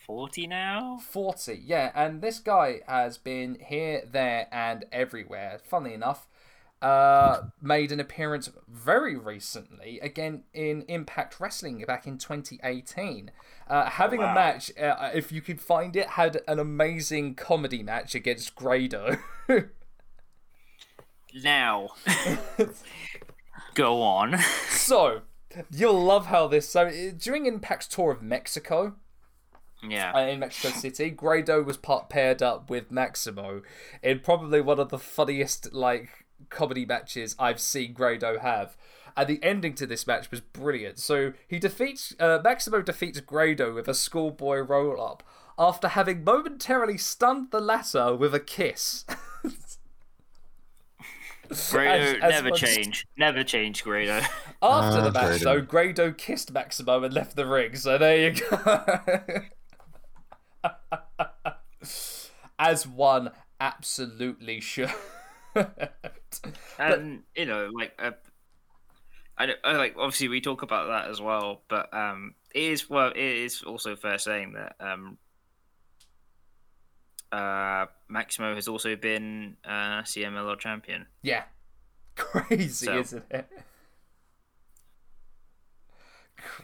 Speaker 2: forty now.
Speaker 1: 40, yeah, and this guy has been here, there, and everywhere. Funnily enough, uh, made an appearance very recently, again in Impact Wrestling back in 2018. Uh, having a
Speaker 2: Wow.
Speaker 1: match, uh, if you could find it, had an amazing comedy match against Grado.
Speaker 2: Now, <laughs> go on.
Speaker 1: so, you'll love how this. So, uh, during Impact's tour of Mexico,
Speaker 2: Yeah.
Speaker 1: uh, in Mexico City. Grado was part paired up with Maximo in probably one of the funniest like comedy matches I've seen Grado have. And the ending to this match was brilliant. So he defeats uh, Maximo defeats Grado with a schoolboy roll up after having momentarily stunned the latter with a kiss. <laughs>
Speaker 2: Grado
Speaker 1: as- as
Speaker 2: never
Speaker 1: much-
Speaker 2: change. Never change, Grado.
Speaker 1: After
Speaker 3: Ah,
Speaker 1: the match,
Speaker 3: Grado.
Speaker 1: though, Grado kissed Maximo and left the ring. So there you go. <laughs> <laughs> As one absolutely should.
Speaker 2: and you know, like, uh, I, don't, I like obviously we talk about that as well, but um, it is well, it is also fair saying that um, uh, Maximo has also been uh, CMLL champion.
Speaker 1: yeah. <laughs> Crazy,
Speaker 2: So-
Speaker 1: isn't it?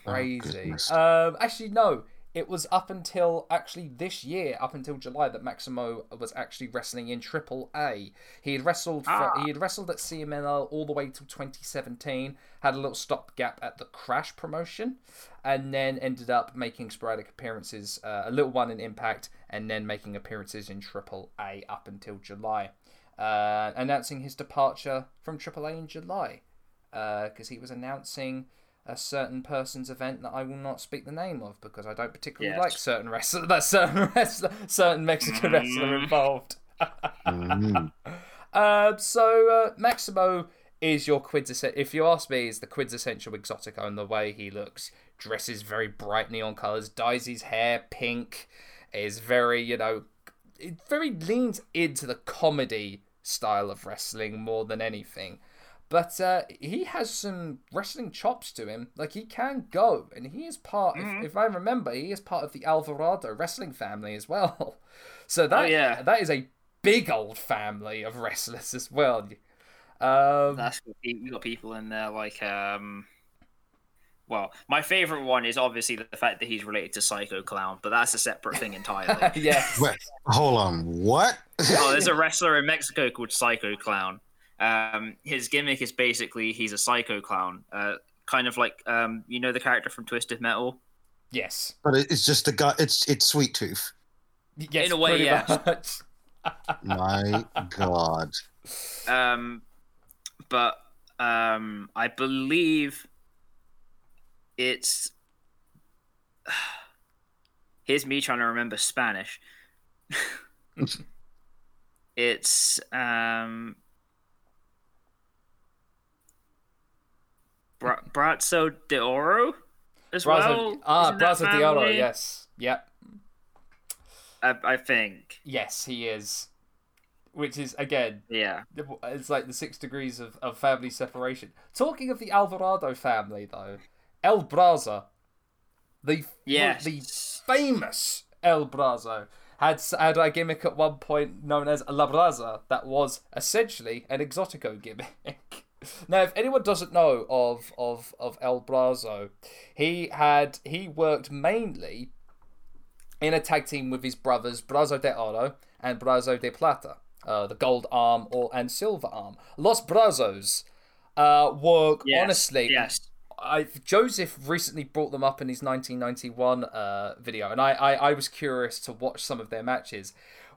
Speaker 1: Crazy.
Speaker 3: goodness.
Speaker 1: um, actually, no. It was up until actually this year, up until July, that Maximo was actually wrestling in Triple A. He had wrestled for,
Speaker 2: Ah.
Speaker 1: he had wrestled at CMLL all the way till 2017. Had a little stopgap at the Crash promotion, and then ended up making sporadic appearances, uh, a little one in Impact, and then making appearances in Triple A up until July, uh, announcing his departure from Triple A in July, because he was announcing a certain person's event that I will not speak the name of because I don't particularly
Speaker 2: Yes.
Speaker 1: like certain wrestler, <laughs> that certain wrestler, certain Mexican wrestler involved.
Speaker 3: Mm. <laughs>
Speaker 1: Um, so uh, Maximo is your quintessential. If you ask me, is the quintessential exotico in the way he looks. Dresses very bright neon colors, dyes his hair pink, is very you know, it very leans into the comedy style of wrestling more than anything. But uh, he has some wrestling chops to him. Like he can go, and he is part. If, if I remember, he is part of the Alvarado wrestling family as well. <laughs> So that
Speaker 2: yeah.
Speaker 1: that is a big old family of wrestlers as well. Um,
Speaker 2: That's you got people in there like um. Well, my favorite one is obviously the fact that he's related to Psycho Clown, but that's a separate thing entirely. <laughs>
Speaker 1: yes.
Speaker 3: Wait, hold on. What?
Speaker 2: oh, there's a <laughs> wrestler in Mexico called Psycho Clown. Um, his gimmick is basically he's a psycho clown, uh, kind of like um, you know the character from Twisted Metal.
Speaker 1: Yes.
Speaker 3: but it's just a guy. It's it's Sweet Tooth.
Speaker 1: Yes.
Speaker 2: In a way,
Speaker 1: pretty
Speaker 2: yes.
Speaker 1: much. <laughs>
Speaker 3: My God.
Speaker 2: Um, but um, I believe it's. <sighs> Here's me trying to remember Spanish. <laughs> <laughs> it's um. Bra- Brazo de Oro as
Speaker 1: Brazo,
Speaker 2: well.
Speaker 1: ah,
Speaker 2: that
Speaker 1: de Oro. Yes. Yep.
Speaker 2: I, I think.
Speaker 1: Yes, he is. Which is again,
Speaker 2: Yeah.
Speaker 1: it's like the six degrees of, of family separation. Talking of the Alvarado family, though, El Brazo, the
Speaker 2: Yes.
Speaker 1: the famous El Brazo had had a gimmick at one point known as La Braza that was essentially an exotico gimmick. <laughs> now, if anyone doesn't know of of of El Brazo, he had he worked mainly in a tag team with his brothers Brazo de Oro and Brazo de Plata, uh, the gold arm or and silver arm. Los Brazos uh, were
Speaker 2: Yes,
Speaker 1: honestly
Speaker 2: Yes.
Speaker 1: I Joseph recently brought them up in his 1991 uh, video, and I, I I was curious to watch some of their matches.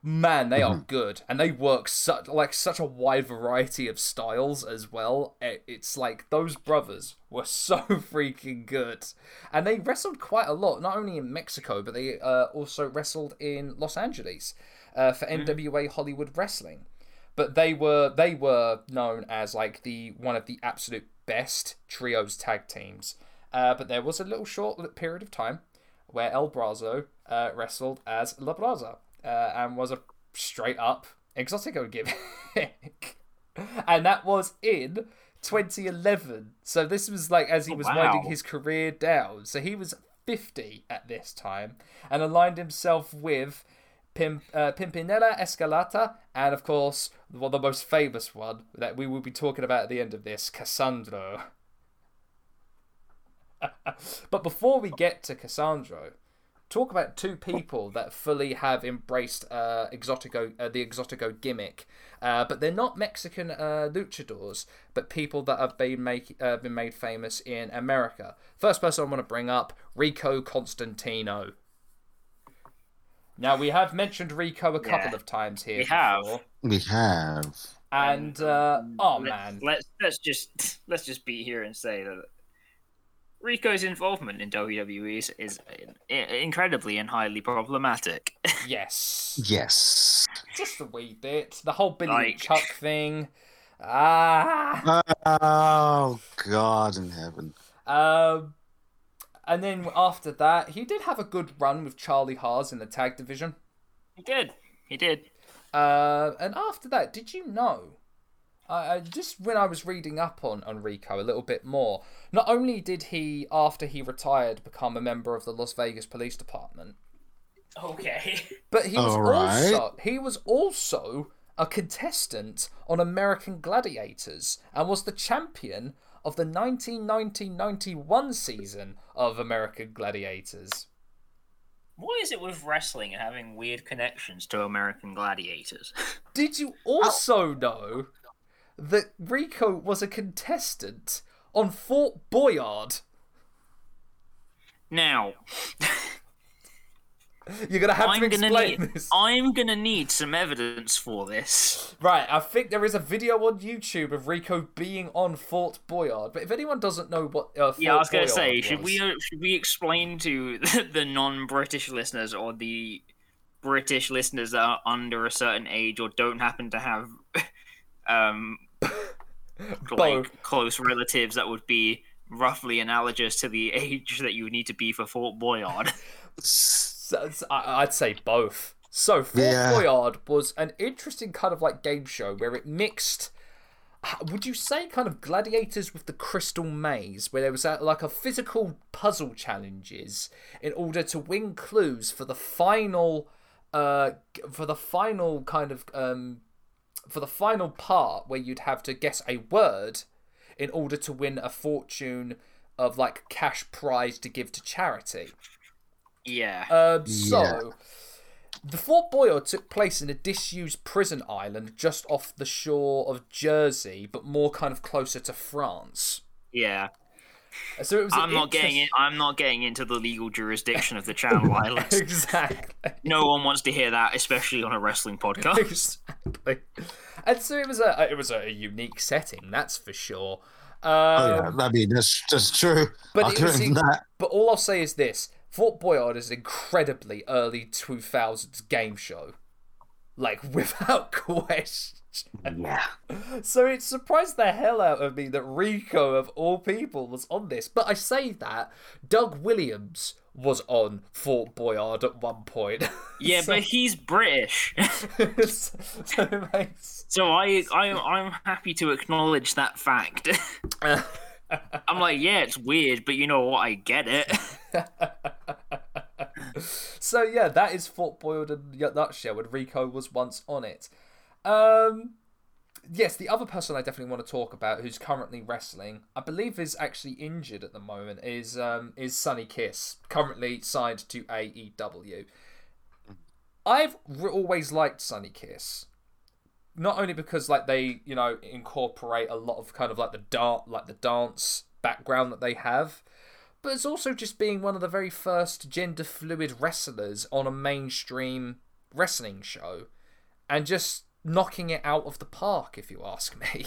Speaker 1: Man, they are good, and they work such like such a wide variety of styles as well. It- It's like those brothers were <laughs> so freaking good, and they wrestled quite a lot, not only in Mexico, but they uh, also wrestled in Los Angeles uh, for NWA Hollywood Wrestling. But they were they were known as like the one of the absolute best trios tag teams. Uh, but there was a little short period of time where El Brazo uh, wrestled as La Braza uh, and was a straight up exotico gimmick, <laughs> and that was in 2011. So this was like as he
Speaker 2: Oh,
Speaker 1: was
Speaker 2: wow.
Speaker 1: winding his career down. So he was 50 at this time and aligned himself with Pim, uh, Pimpinela Escarlata, and of course, well, the most famous one that we will be talking about at the end of this, Cassandro. <laughs> but before we get to Cassandro, talk about two people that fully have embraced uh, exotico, uh, the exotico gimmick, uh, but they're not Mexican uh, luchadors, but people that have been make uh, been made famous in America. First person I want to bring up, Rico Constantino. Now we have mentioned Rico a couple
Speaker 2: Yeah,
Speaker 1: of times here.
Speaker 2: we have.
Speaker 1: before,
Speaker 3: We have.
Speaker 1: and uh, oh
Speaker 2: Let's-
Speaker 1: man,
Speaker 2: let's let's just <laughs> let's just be here and say that Rico's involvement in WWE is, is incredibly and highly problematic. <laughs>
Speaker 1: yes,
Speaker 3: Yes.
Speaker 1: just a wee bit. The whole Billy
Speaker 2: Like-
Speaker 1: Chuck thing. Ah.
Speaker 3: Oh God in heaven.
Speaker 1: Um, and then after that, he did have a good run with Charlie Haas in the tag division.
Speaker 2: he did, he did.
Speaker 1: Uh, and after that, did you know? I I just when I was reading up on, on Rico a little bit more, not only did he, after he retired, become a member of the Las Vegas Police Department,
Speaker 2: Okay. <laughs>
Speaker 1: but he was
Speaker 3: Alright.
Speaker 1: also he was also a contestant on American Gladiators and was the champion of the 1990-91 season of American Gladiators.
Speaker 2: What is it with wrestling and having weird connections to American gladiators? <laughs>
Speaker 1: Did you also know that Rico was a contestant on Fort Boyard?
Speaker 2: now,
Speaker 1: You're gonna have
Speaker 2: I'm
Speaker 1: to explain
Speaker 2: need
Speaker 1: this.
Speaker 2: I'm gonna need some evidence for this.
Speaker 1: Right, I think there is a video on YouTube of Rico being on Fort Boyard. But if anyone doesn't know what uh, Fort
Speaker 2: Yeah, I was gonna
Speaker 1: Boyard
Speaker 2: say, should we uh, should we explain to the, <laughs> the non-British listeners or the British listeners that are under a certain age or don't happen to have <laughs> um. Like close relatives that would be roughly analogous to the <laughs> age that you would need to be for Fort Boyard. <laughs>
Speaker 1: So- so I- I'd say both. So Fort
Speaker 3: Yeah.
Speaker 1: Boyard was an interesting kind of like game show where it mixed. Would you say kind of gladiators with the crystal maze, where there was a, like a physical puzzle challenges in order to win clues for the final, uh, for the final kind of um, for the final part where you'd have to guess a word in order to win a fortune of like cash prize to give to charity.
Speaker 2: yeah.
Speaker 1: Um, so, the Fort Boyard took place in a disused prison island just off the shore of Jersey, but more kind of closer to France.
Speaker 2: yeah.
Speaker 1: So it was.
Speaker 2: I'm not getting in, I'm not getting into the legal jurisdiction of the Channel <laughs> Islands.
Speaker 1: exactly.
Speaker 2: No one wants to hear that, especially on a wrestling podcast. <laughs>
Speaker 1: exactly. And so it was a it was a unique setting, that's for sure. Um,
Speaker 3: Oh yeah, I mean that's that's true.
Speaker 1: But
Speaker 3: I'll
Speaker 1: was
Speaker 3: that.
Speaker 1: But all I'll say is this: Fort Boyard is an incredibly early 2000s game show, like <laughs> without question.
Speaker 3: Yeah.
Speaker 1: So it surprised the hell out of me that Rico, of all people, was on this. But I say that Doug Williams was on Fort Boyard at one point. <laughs>
Speaker 2: Yeah,
Speaker 1: so,
Speaker 2: but he's British. <laughs>
Speaker 1: so makes.
Speaker 2: So I, I I'm happy to acknowledge that fact. I'm like, yeah, it's weird, but you know what? I get it.
Speaker 1: So yeah, that is Fort Boyard in a nutshell. Rico was once on it. Um, yes, the other person I definitely want to talk about, who's currently wrestling, I believe is actually injured at the moment, is um is Sunny Kiss, currently signed to AEW. I've re- always liked Sunny Kiss. Not only because like they, you know, incorporate a lot of kind of like the dart like the dance background that they have, but it's also just being one of the very first gender fluid wrestlers on a mainstream wrestling show and just knocking it out of the park if you ask me.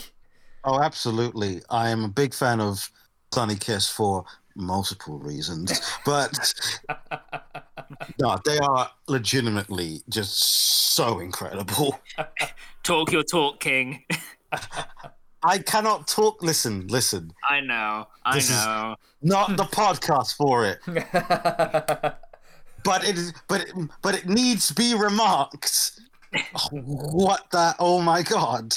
Speaker 3: Oh, absolutely. I am a big fan of Sunny Kiss for multiple reasons, but <laughs> no, they are legitimately just so incredible. <laughs>
Speaker 2: talk your talk, King. <laughs>
Speaker 3: I cannot talk. Listen, listen.
Speaker 2: I know. I
Speaker 3: This is-
Speaker 2: know.
Speaker 3: Not the podcast for it, <laughs> but it is. But it, but it needs to be remarked. Oh, what that? Oh my god!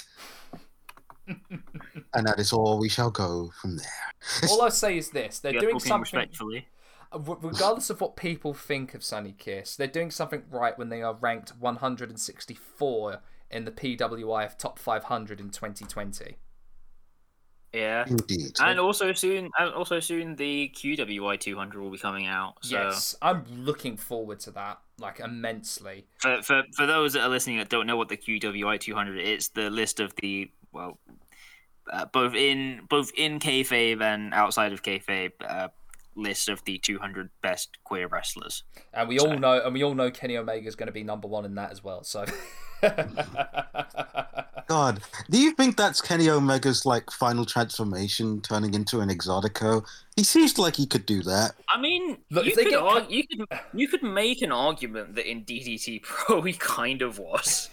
Speaker 3: <laughs> and that is all we shall go from there.
Speaker 1: All I say is this: they're
Speaker 2: You're
Speaker 1: doing something.
Speaker 2: respectfully.
Speaker 1: regardless of what people think of Sunny Kiss, they're doing something right when they are ranked 164 in the PWIF Top 500 in 2020.
Speaker 2: Yeah.
Speaker 3: Indeed.
Speaker 2: And also soon, and also soon, the QWI 200 will be coming out. So
Speaker 1: Yes, I'm looking forward to that like immensely.
Speaker 2: for, for for those that are listening that don't know what the QWI 200 is, it's the list of the well, uh, both in both in kayfabe and outside of kayfabe, uh, list of the 200 best queer wrestlers.
Speaker 1: And we all know, and we all know Kenny Omega is going to be number one in that as well. So, <laughs>
Speaker 3: God, do you think that's Kenny Omega's like final transformation, turning into an exotico? He seems like he could do that.
Speaker 2: I mean,
Speaker 1: Look,
Speaker 2: you could,
Speaker 1: get
Speaker 2: ar- you could you could make an argument that in DDT Pro he kind of was.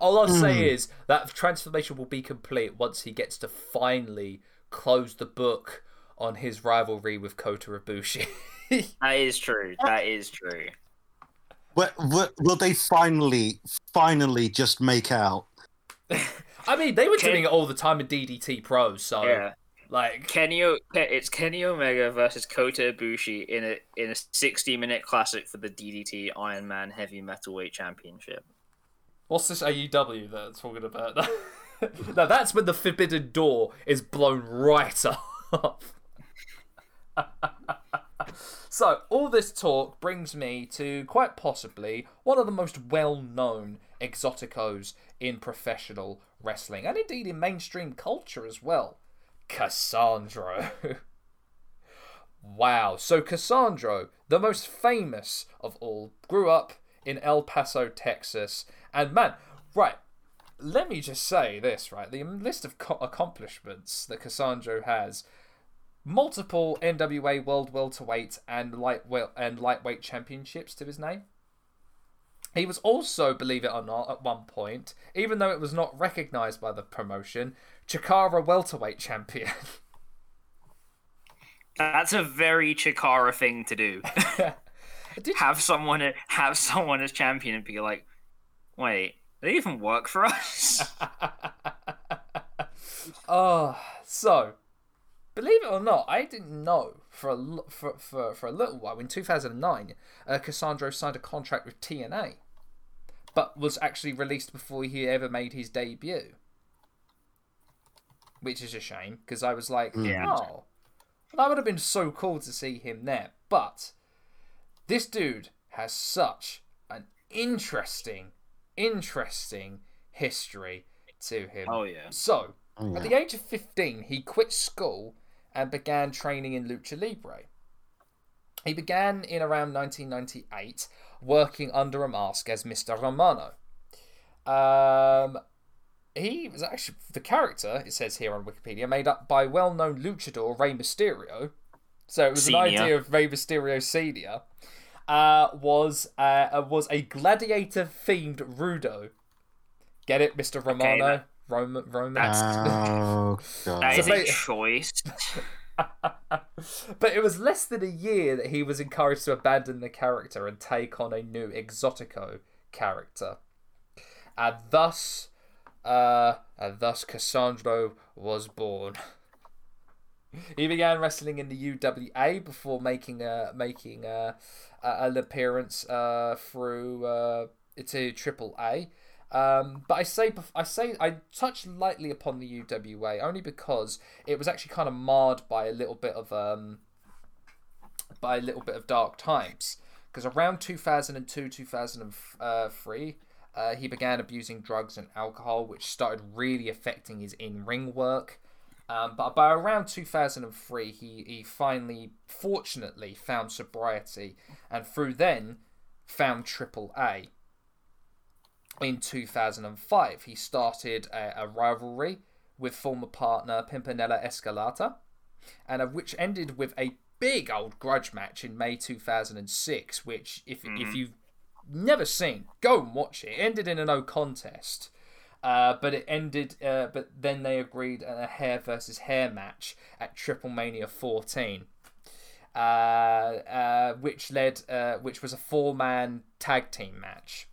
Speaker 1: all I'll
Speaker 3: Hmm.
Speaker 1: say is that transformation will be complete once he gets to finally close the book on his rivalry with Kota Ibushi. <laughs>
Speaker 2: That is true. That is true.
Speaker 3: What, what, will they finally, finally just make out?
Speaker 1: I mean, they were
Speaker 2: Ken-
Speaker 1: doing it all the time in DDT Pro, so
Speaker 2: Yeah.
Speaker 1: like,
Speaker 2: Kenny, O- it's Kenny Omega versus Kota Ibushi in a in a sixty minute classic for the DDT Iron Man Heavy Metalweight Championship.
Speaker 1: what's this AEW that I'm talking about? <laughs> now that's when the forbidden door is blown right <laughs> off. <laughs> So, all this talk brings me to quite possibly one of the most well known exoticos in professional wrestling, and indeed in mainstream culture as well Cassandro. <laughs> wow. So, Cassandro, the most famous of all, grew up in El Paso, Texas, and man, right. Let me just say this, right? The list of co- accomplishments that Cassandro has multiple NWA World Welterweight and light and lightweight championships to his name. He was also, believe it or not, at one point, even though it was not recognized by the promotion, Chikara welterweight champion. <laughs>
Speaker 2: That's a very Chikara thing to do.
Speaker 1: Did <laughs> <laughs>
Speaker 2: have someone have someone as champion and be like, wait, they even work for us?
Speaker 1: Oh, so believe it or not, I didn't know for a for for, for a little while. In 2009, uh, Cassandro signed a contract with TNA, but was actually released before he ever made his debut, which is a shame because I was like,
Speaker 2: Yeah.
Speaker 1: oh, that would have been so cool to see him there. But this dude has such an interesting, interesting history to him.
Speaker 2: oh yeah.
Speaker 1: So, At the age of 15, he quit school and began training in lucha libre. He began in around 1998 working under a mask as Mr. Romano. Um, he was actually the character, it says here on Wikipedia, made up by well known luchador Rey Mysterio. So it was an idea of Rey Mysterio Senior. Uh, was uh, was a gladiator themed Rudo. Get it, Mr. Romano?
Speaker 2: that-
Speaker 1: Roman, Roman.
Speaker 3: Oh
Speaker 2: That
Speaker 3: god.
Speaker 2: is
Speaker 1: So
Speaker 2: a choice. <laughs>
Speaker 1: but it was less than a year that he was encouraged to abandon the character and take on a new Exotico character. And thus, uh, and thus Cassandro was born. he began wrestling in the UWA before making a making a, a an appearance uh, through uh, to Triple A. Um, but I say I say I touched lightly upon the UWA only because it was actually kind of marred by a little bit of um by a little bit of dark times. Because around 2002 2003 uh, he began abusing drugs and alcohol which started really affecting his in-ring work. Um, but by around 2003 he, he finally fortunately found sobriety and through then found triple a in 2005 he started a, a rivalry with former partner pimpinela escarlata and of which ended with a big old grudge match in May 2006 which if if you've never seen go and watch it, it ended in a no contest uh, but it ended uh, but then they agreed on a hair versus hair match at Triple Mania 14 uh, uh, which led uh, which was a four man tag team match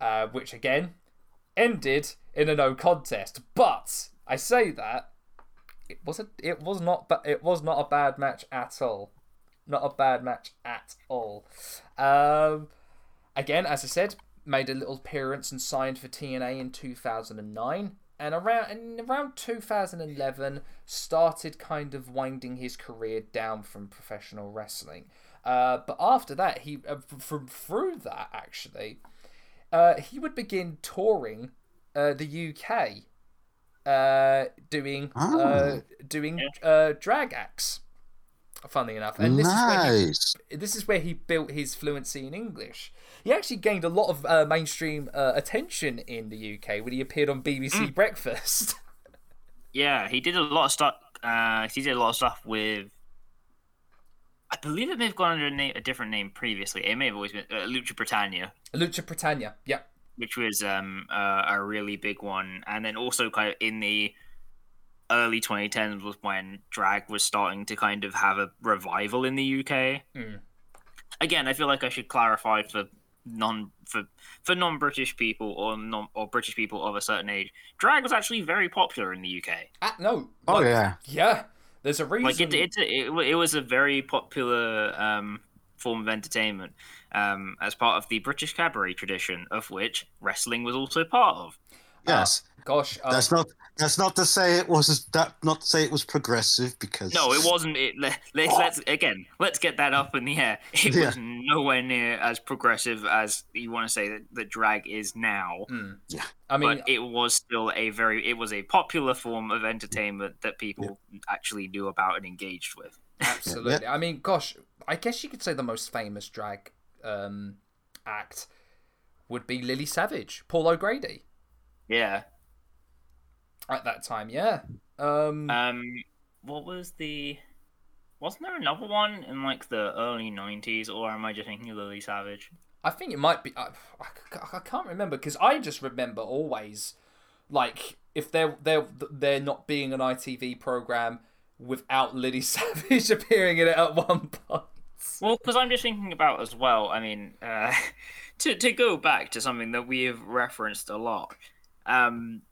Speaker 1: uh, which again ended in a no contest. But I say that it was a, it was not but it was not a bad match at all. Not a bad match at all. Um again as i said made a little appearance and signed for tna in 2009 and around in around 2011 started kind of winding his career down from professional wrestling. Uh, but after that he uh, from through that actually uh, he would begin touring uh, the uk uh, doing uh,
Speaker 3: Ah.
Speaker 1: doing uh, drag acts. Funnily enough, and this is where he, this is where he built his fluency in English. He actually gained a lot of uh, mainstream uh, attention in the UK when he appeared on BBC Breakfast. <laughs>
Speaker 2: Yeah, he did a lot of stuff. Uh, he did a lot of stuff with. I believe it may have gone under a, name, a different name previously. It may have always been uh, Lucha Britannia,
Speaker 1: Lucha Britannia, yep.
Speaker 2: which was um uh, a really big one, and then also kind of in the early 2010s was when drag was starting to kind of have a revival in the UK.
Speaker 1: Mm.
Speaker 2: Again, I feel like I should clarify for non for for non-British people or non or British people of a certain age, drag was actually very popular in the UK.
Speaker 1: Ah, no.
Speaker 3: Oh
Speaker 1: like,
Speaker 3: yeah.
Speaker 1: Yeah. There's a reason.
Speaker 2: like it, it, it, it was a very popular um, form of entertainment um, as part of the British cabaret tradition, of which wrestling was also part of.
Speaker 3: Yes.
Speaker 1: gosh, uh,
Speaker 3: That's not that's not to say it was that not to say it was progressive because
Speaker 2: No, it wasn't. It let, let, let's again. Let's get that up in the air. <laughs> It
Speaker 3: Yeah.
Speaker 2: was nowhere near as progressive as you want to say that, that drag is now.
Speaker 1: mm.
Speaker 3: Yeah.
Speaker 1: I mean,
Speaker 2: but it was still a very. It was a popular form of entertainment that people actually knew about and engaged with. <laughs>
Speaker 1: Absolutely. I mean, gosh, I guess you could say the most famous drag um, act would be Lily Savage, Paul O'Grady
Speaker 2: Yeah.
Speaker 1: at that time. Yeah. Um,
Speaker 2: Um. What was the? Wasn't there another one in like the early '90s, or am I just thinking of Lily Savage?
Speaker 1: I think it might be. I, I, I can't remember because I just remember always, like, if they're they're they're not being an ITV program without Lily <laughs> Savage appearing in it at one point.
Speaker 2: Well, because I'm just thinking about as well. I mean, uh, <laughs> to to go back to something that we have referenced a lot, um,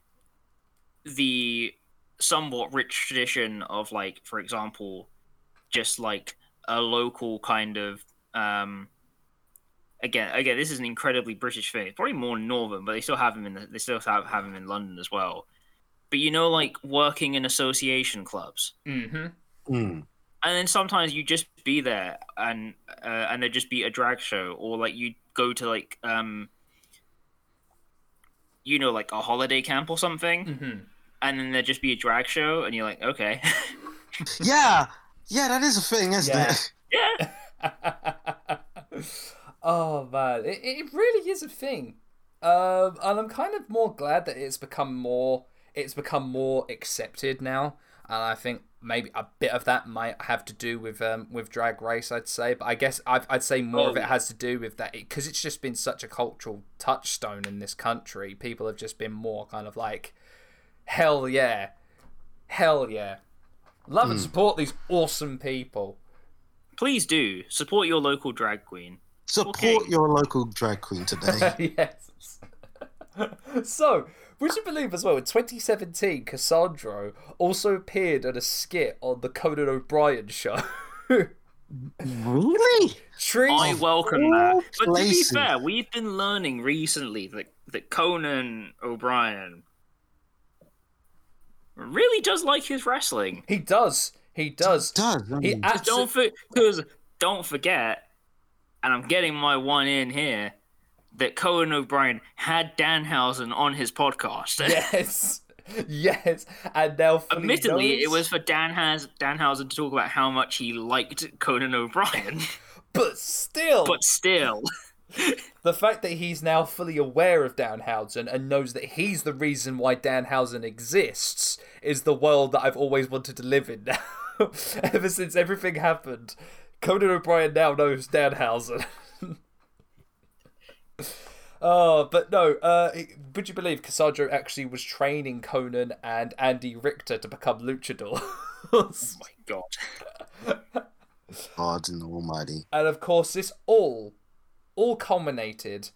Speaker 2: the somewhat rich tradition of like, for example, just like a local kind of um. Again, again, this is an incredibly British thing. It's probably more northern, but they still have them in the, they still have have him in London as well. But you know, like working in association clubs,
Speaker 1: Mm-hmm.
Speaker 3: Mm.
Speaker 2: and then sometimes you just be there and uh, and there'd just be a drag show or like you go to like um you know like a holiday camp or something
Speaker 1: Mm-hmm.
Speaker 2: and then there'd just be a drag show and you're like okay <laughs>
Speaker 3: Yeah, yeah, that is a thing, isn't
Speaker 1: Yeah.
Speaker 3: it? <laughs> <laughs>
Speaker 2: yeah
Speaker 1: oh man, it, it really is a thing, um, and I'm kind of more glad that it's become more it's become more accepted now, and I think maybe a bit of that might have to do with um, with Drag Race, I'd say, but I guess I'd, I'd say more of
Speaker 2: Oh.
Speaker 1: it has to do with that because it's just been such a cultural touchstone in this country. People have just been more kind of like, hell yeah, hell yeah, love and support these awesome people.
Speaker 2: please do support your local drag queen
Speaker 3: Support
Speaker 2: Okay.
Speaker 3: your local drag queen today. <laughs>
Speaker 1: yes. <laughs> so, would you believe as well, in 2017, Cassandro also appeared in a skit on the Conan O'Brien show.
Speaker 3: really?
Speaker 1: Trees.
Speaker 2: i welcome that
Speaker 3: all
Speaker 2: but to be fair we've been learning recently that that conan o'brien really does like his wrestling
Speaker 1: He does. He does.
Speaker 3: Does I
Speaker 1: He
Speaker 3: mean,
Speaker 2: don't
Speaker 1: absolutely.
Speaker 2: for because don't forget, and I'm getting my one in here that Conan O'Brien had Danhausen on his podcast. <laughs>
Speaker 1: Yes. Yes. And now.
Speaker 2: Admittedly, it was for Dan Has Danhausen to talk about how much he liked Conan O'Brien, <laughs>
Speaker 1: But still.
Speaker 2: but still, <laughs>
Speaker 1: The fact that he's now fully aware of Danhausen and knows that he's the reason why Danhausen exists is the world that I've always wanted to live in now. Ever since everything happened, Conan O'Brien now knows Danhausen. Oh, but no, uh, would you believe Cassandro actually was training Conan and Andy Richter to become luchadors?
Speaker 2: Oh my God, <laughs>
Speaker 3: God in the Almighty.
Speaker 1: And of course, this all, all culminated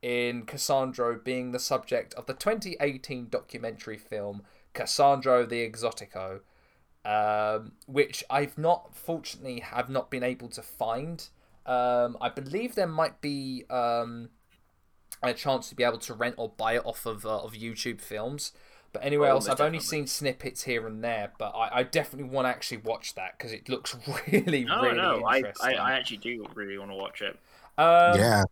Speaker 1: in Cassandro being the subject of the 2018 documentary film Cassandro the Exotico, um, which I've not, fortunately, have not been able to find. Um, I believe there might be um, a chance to be able to rent or buy it off of uh, of YouTube Films. But anywhere
Speaker 2: Oh,
Speaker 1: else, I've only seen snippets here and there. But I, I definitely want to actually watch that because it looks <laughs> really,
Speaker 2: no,
Speaker 1: really
Speaker 2: no, I,
Speaker 1: interesting.
Speaker 2: I, I actually do really want to watch it.
Speaker 1: Um,
Speaker 3: yeah.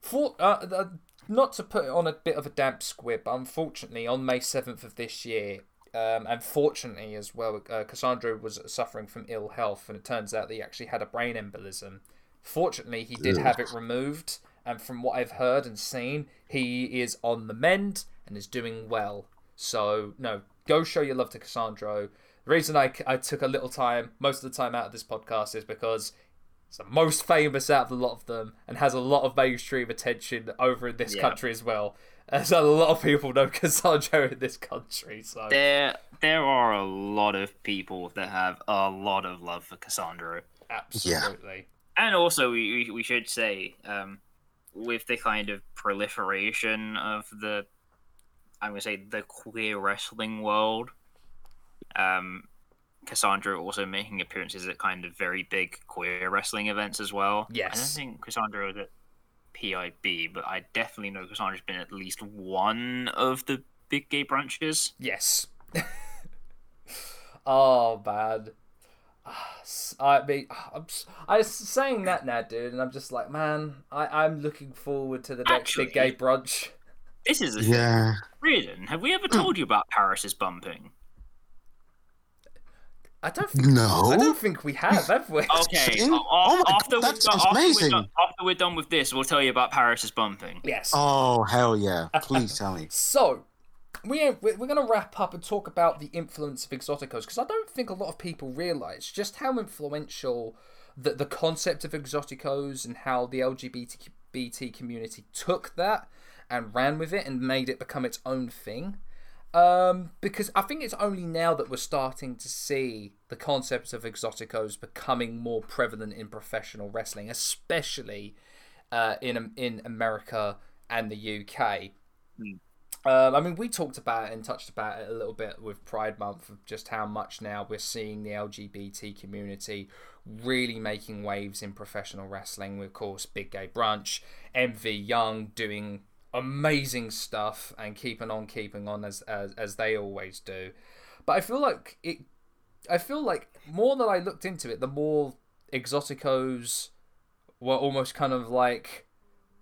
Speaker 1: For, uh, uh, not to put it on a bit of a damp squib, but unfortunately, on May 7th of this year, um, and fortunately as well, uh, Cassandro was suffering from ill health, and it turns out that he actually had a brain embolism. Fortunately, he did
Speaker 3: Ugh.
Speaker 1: have it removed, and from what I've heard and seen, he is on the mend and is doing well. So, no, go show your love to Cassandro. The reason I, I took a little time, most of the time out of this podcast, is because it's the most famous out of the lot of them and has a lot of mainstream attention over in this
Speaker 2: Yeah.
Speaker 1: country as well. As a lot of people know <laughs> Cassandro in this country, so
Speaker 2: There, there are a lot of people that have a lot of love for Cassandro.
Speaker 1: absolutely.
Speaker 2: and also we, we, we should say um, with the kind of proliferation of the i'm to say the queer wrestling world um, cassandro also making appearances at kind of very big queer wrestling events as well Yes, i don't think cassandro was at pib but i definitely know cassandro's been at least one of the big gay brunches.
Speaker 1: Yes. <laughs> oh man. <sighs> I mean, <sighs> I'm, s- I was saying that now, dude, and I'm just like, man, I, I'm looking forward to the next big gay brunch.
Speaker 2: This is a
Speaker 3: Yeah.
Speaker 2: Riordan, have we ever hmm. told you about Paris's bumping?
Speaker 1: I don't, think,
Speaker 3: No.
Speaker 1: I don't think we have, have we? <laughs>
Speaker 2: Okay,
Speaker 3: Thing?
Speaker 2: a-
Speaker 3: Oh my
Speaker 2: after,
Speaker 3: God, that
Speaker 2: we're
Speaker 3: sounds
Speaker 2: done, after, we're
Speaker 3: amazing.
Speaker 2: done, after we're done with this, we'll tell you about Paris's bumping.
Speaker 1: Yes.
Speaker 3: Oh hell yeah! Please tell me. <laughs>
Speaker 1: So, we we're going to wrap up and talk about the influence of exoticos because I don't think a lot of people realize just how influential the the concept of exoticos and how the LGBT community took that and ran with it and made it become its own thing. Um, because I think it's only now that we're starting to see the concepts of exoticos becoming more prevalent in professional wrestling, especially uh, in in America and the UK. Um, I mean, we talked about it and touched about it a little bit with Pride Month of just how much now we're seeing the LGBT community really making waves in professional wrestling. With, of course, Big Gay Brunch, MV Young doing amazing stuff and keeping on keeping on as, as as they always do. But I feel like it. I feel like more that I looked into it, the more exoticos were almost kind of like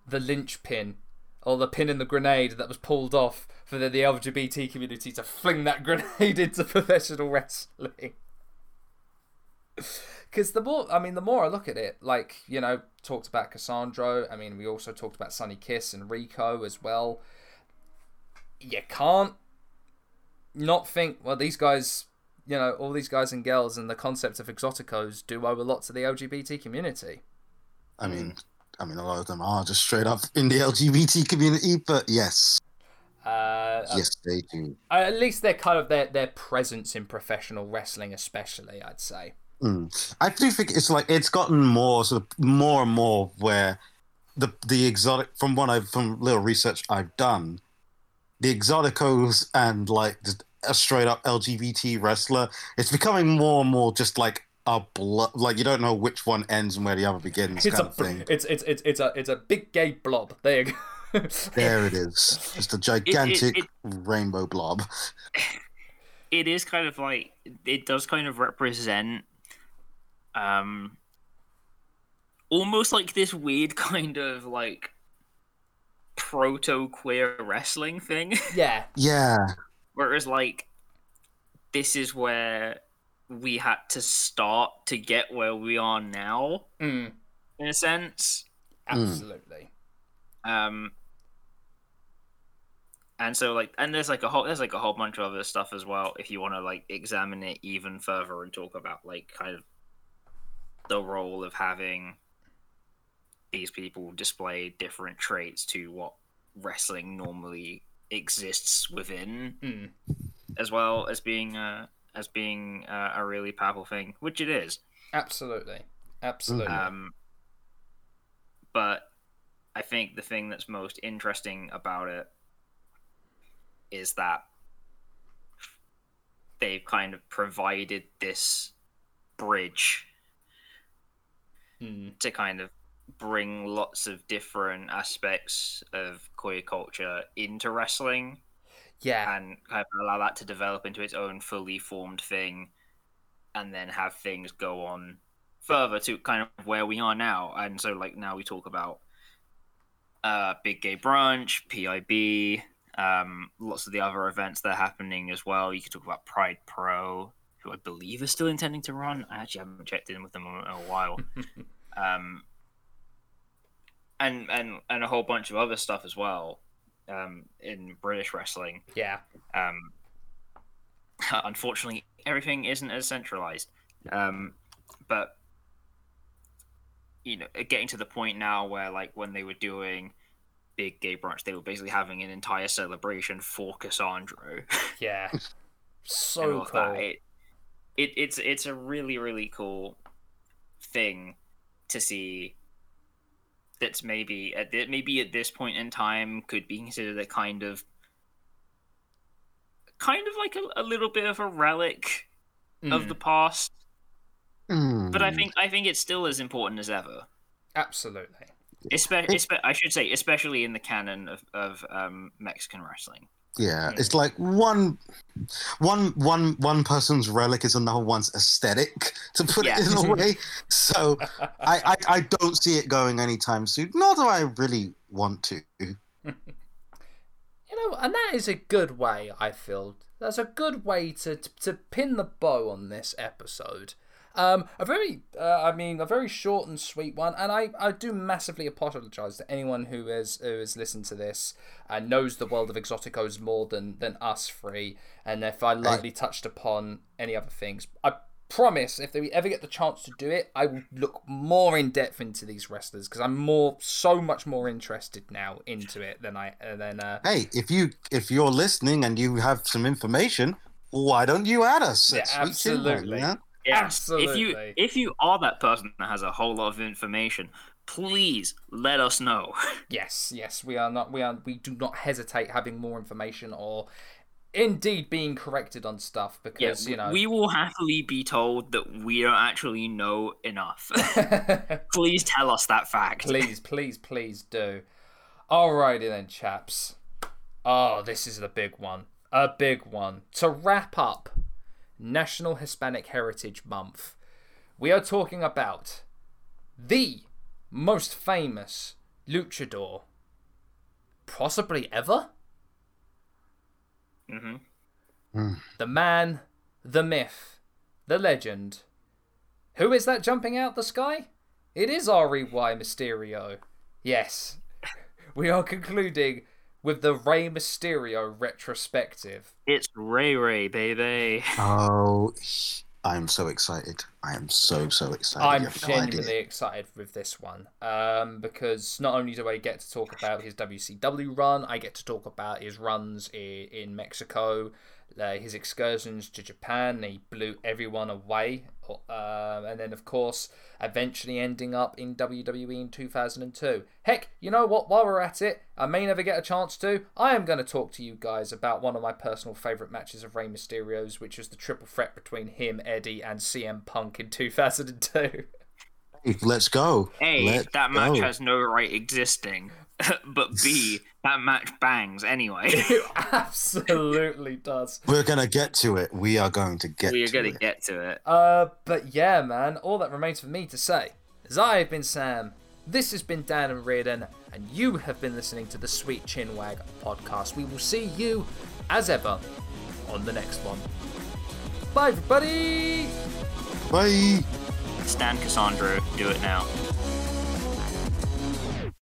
Speaker 1: the linchpin or the pin in the grenade that was pulled off for the, the LGBT community to fling that <laughs> grenade into professional wrestling. <laughs> Because the more, I mean, the more I look at it, like, you know, talked about Cassandro. I mean, we also talked about Sonny Kiss and Rico as well. You can't not think, well, these guys, you know, all these guys and girls and the concept of exoticos do owe a lot to the LGBT community.
Speaker 3: I mean, I mean, a lot of them are just straight up in the LGBT community, but yes,
Speaker 1: Uh,
Speaker 3: yes, they do.
Speaker 1: Uh, at least they're kind of their their presence in professional wrestling, especially I'd say.
Speaker 3: Mm. I do think it's like it's gotten more sort of more and more where the the exotic from what I've from little research I've done, the exoticos and like a straight up LGBT wrestler, it's becoming more and more just like a blob. like you don't know which one ends and where the other begins
Speaker 1: It's
Speaker 3: kind
Speaker 1: a
Speaker 3: of thing.
Speaker 1: it's it's it's it's a it's a big gay blob. There you go. <laughs>
Speaker 3: There it is, just a gigantic
Speaker 2: it-
Speaker 3: rainbow blob. <laughs>
Speaker 2: It is kind of like it does kind of represent, um, almost like this weird <laughs> kind of like proto queer wrestling thing.
Speaker 1: yeah,
Speaker 3: Yeah,
Speaker 2: Whereas, like, this is where we had to start to get where we are now,
Speaker 1: mm,
Speaker 2: in a sense.
Speaker 1: absolutely.
Speaker 2: Um, and so, like, and there's like a whole there's like a whole bunch of other stuff as well. If you want to like examine it even further and talk about like kind of the role of having these people display different traits to what wrestling normally exists within
Speaker 1: Mm,
Speaker 2: as well as being uh, as being uh, a really powerful thing, which it is.
Speaker 1: absolutely, absolutely.
Speaker 2: Um, but I think the thing that's most interesting about it is that they've kind of provided this bridge
Speaker 1: Mm,
Speaker 2: to kind of bring lots of different aspects of queer culture into wrestling
Speaker 1: yeah,
Speaker 2: and kind of allow that to develop into its own fully formed thing and then have things go on further to kind of where we are now. And so like now we talk about uh big gay brunch pib um lots of the other events that are happening as well. You could talk about pride pro who i believe is still intending to run. I actually haven't checked in with them in a while. <laughs> Um and and and a whole bunch of other stuff as well um in british wrestling
Speaker 1: yeah,
Speaker 2: um, <laughs> unfortunately, everything isn't as centralized. Um, but you know, getting to the point now where, like, when they were doing big gay brunch, they were basically having an entire celebration for Cassandro. <laughs>
Speaker 1: yeah. So cool.
Speaker 2: It, it, it's it's a really really cool thing to see. That's maybe at thi- maybe at this point in time could be considered a kind of kind of like a, a little bit of a relic of
Speaker 1: Mm,
Speaker 2: the past. But I
Speaker 3: Mm.
Speaker 2: think I think it's still as important as ever.
Speaker 1: absolutely.
Speaker 2: Espe- espe- I should say, especially in the canon of, of um, Mexican wrestling.
Speaker 3: Yeah, hmm. it's like one, one, one, one person's relic is another one's aesthetic, to put
Speaker 2: Yeah.
Speaker 3: it in a way. <laughs> So I, I, I don't see it going anytime soon. Nor do I really want to.
Speaker 1: You know, and that is a good way. I feel that's a good way to to, to pin the bow on this episode. Um, a very, uh, I mean, a very short and sweet one, and I, I do massively apologise to anyone who has who has listened to this and knows the world of Exoticos more than than us three. And if I lightly touched upon any other things, I promise if we ever get the chance to do it, I will look more in depth into these wrestlers because I'm more, so much more interested now into it than I uh, than uh,
Speaker 3: Hey, if you if you're listening and you have some information, why don't you add us?
Speaker 1: Yeah,
Speaker 3: Sweet Chin Wag,
Speaker 1: absolutely.
Speaker 2: If you if you are that person that has a whole lot of information, please let us know. <laughs>
Speaker 1: Yes, yes, we are not. We are. We do not hesitate having more information or, indeed, being corrected on stuff because
Speaker 2: Yes,
Speaker 1: you know.
Speaker 2: we will happily be told that we don't actually know enough. <laughs> <laughs> please tell us that fact.
Speaker 1: please, please, please do. Alrighty then, chaps. Oh, this is the big one. A big one. To wrap up National Hispanic Heritage Month, we are talking about the most famous luchador, possibly ever.
Speaker 2: hmm
Speaker 1: The man, the myth, the legend. Who is that jumping out the sky? It is R.E.Y. Mysterio. Yes. <laughs> We are concluding with the Rey Mysterio retrospective.
Speaker 2: It's Ray Ray, baby.
Speaker 3: Oh, <laughs> I'm so excited. I am so so excited.
Speaker 1: I'm
Speaker 3: You have no
Speaker 1: genuinely excited with this one um, because not only do I get to talk about his WCW run, I get to talk about his runs in, in Mexico, uh, his excursions to Japan. He blew everyone away, um, and then of course, eventually ending up in WWE in 2002. Heck, you know what? While we're at it, I may never get a chance to. I am going to talk to you guys about one of my personal favorite matches of Rey Mysterio's, which was the triple threat between him, Eddie, and CM Punk in 2002.
Speaker 3: Hey, let's go.
Speaker 2: A,
Speaker 3: Let's
Speaker 2: that match
Speaker 3: go.
Speaker 2: has no right existing. <laughs> but B, that match bangs anyway.
Speaker 1: It <laughs> absolutely does.
Speaker 3: We're gonna get to it. We are going to get.
Speaker 2: we are
Speaker 3: to
Speaker 2: gonna
Speaker 3: it.
Speaker 2: get to it.
Speaker 1: Uh, but yeah, man, all that remains for me to say is I have been Sam, this has been Dan and Riordan, and you have been listening to the Sweet Chinwag podcast. We will see you, as ever, on the next one. Bye, everybody!
Speaker 3: Bye.
Speaker 2: Stan Cassandro, do it now.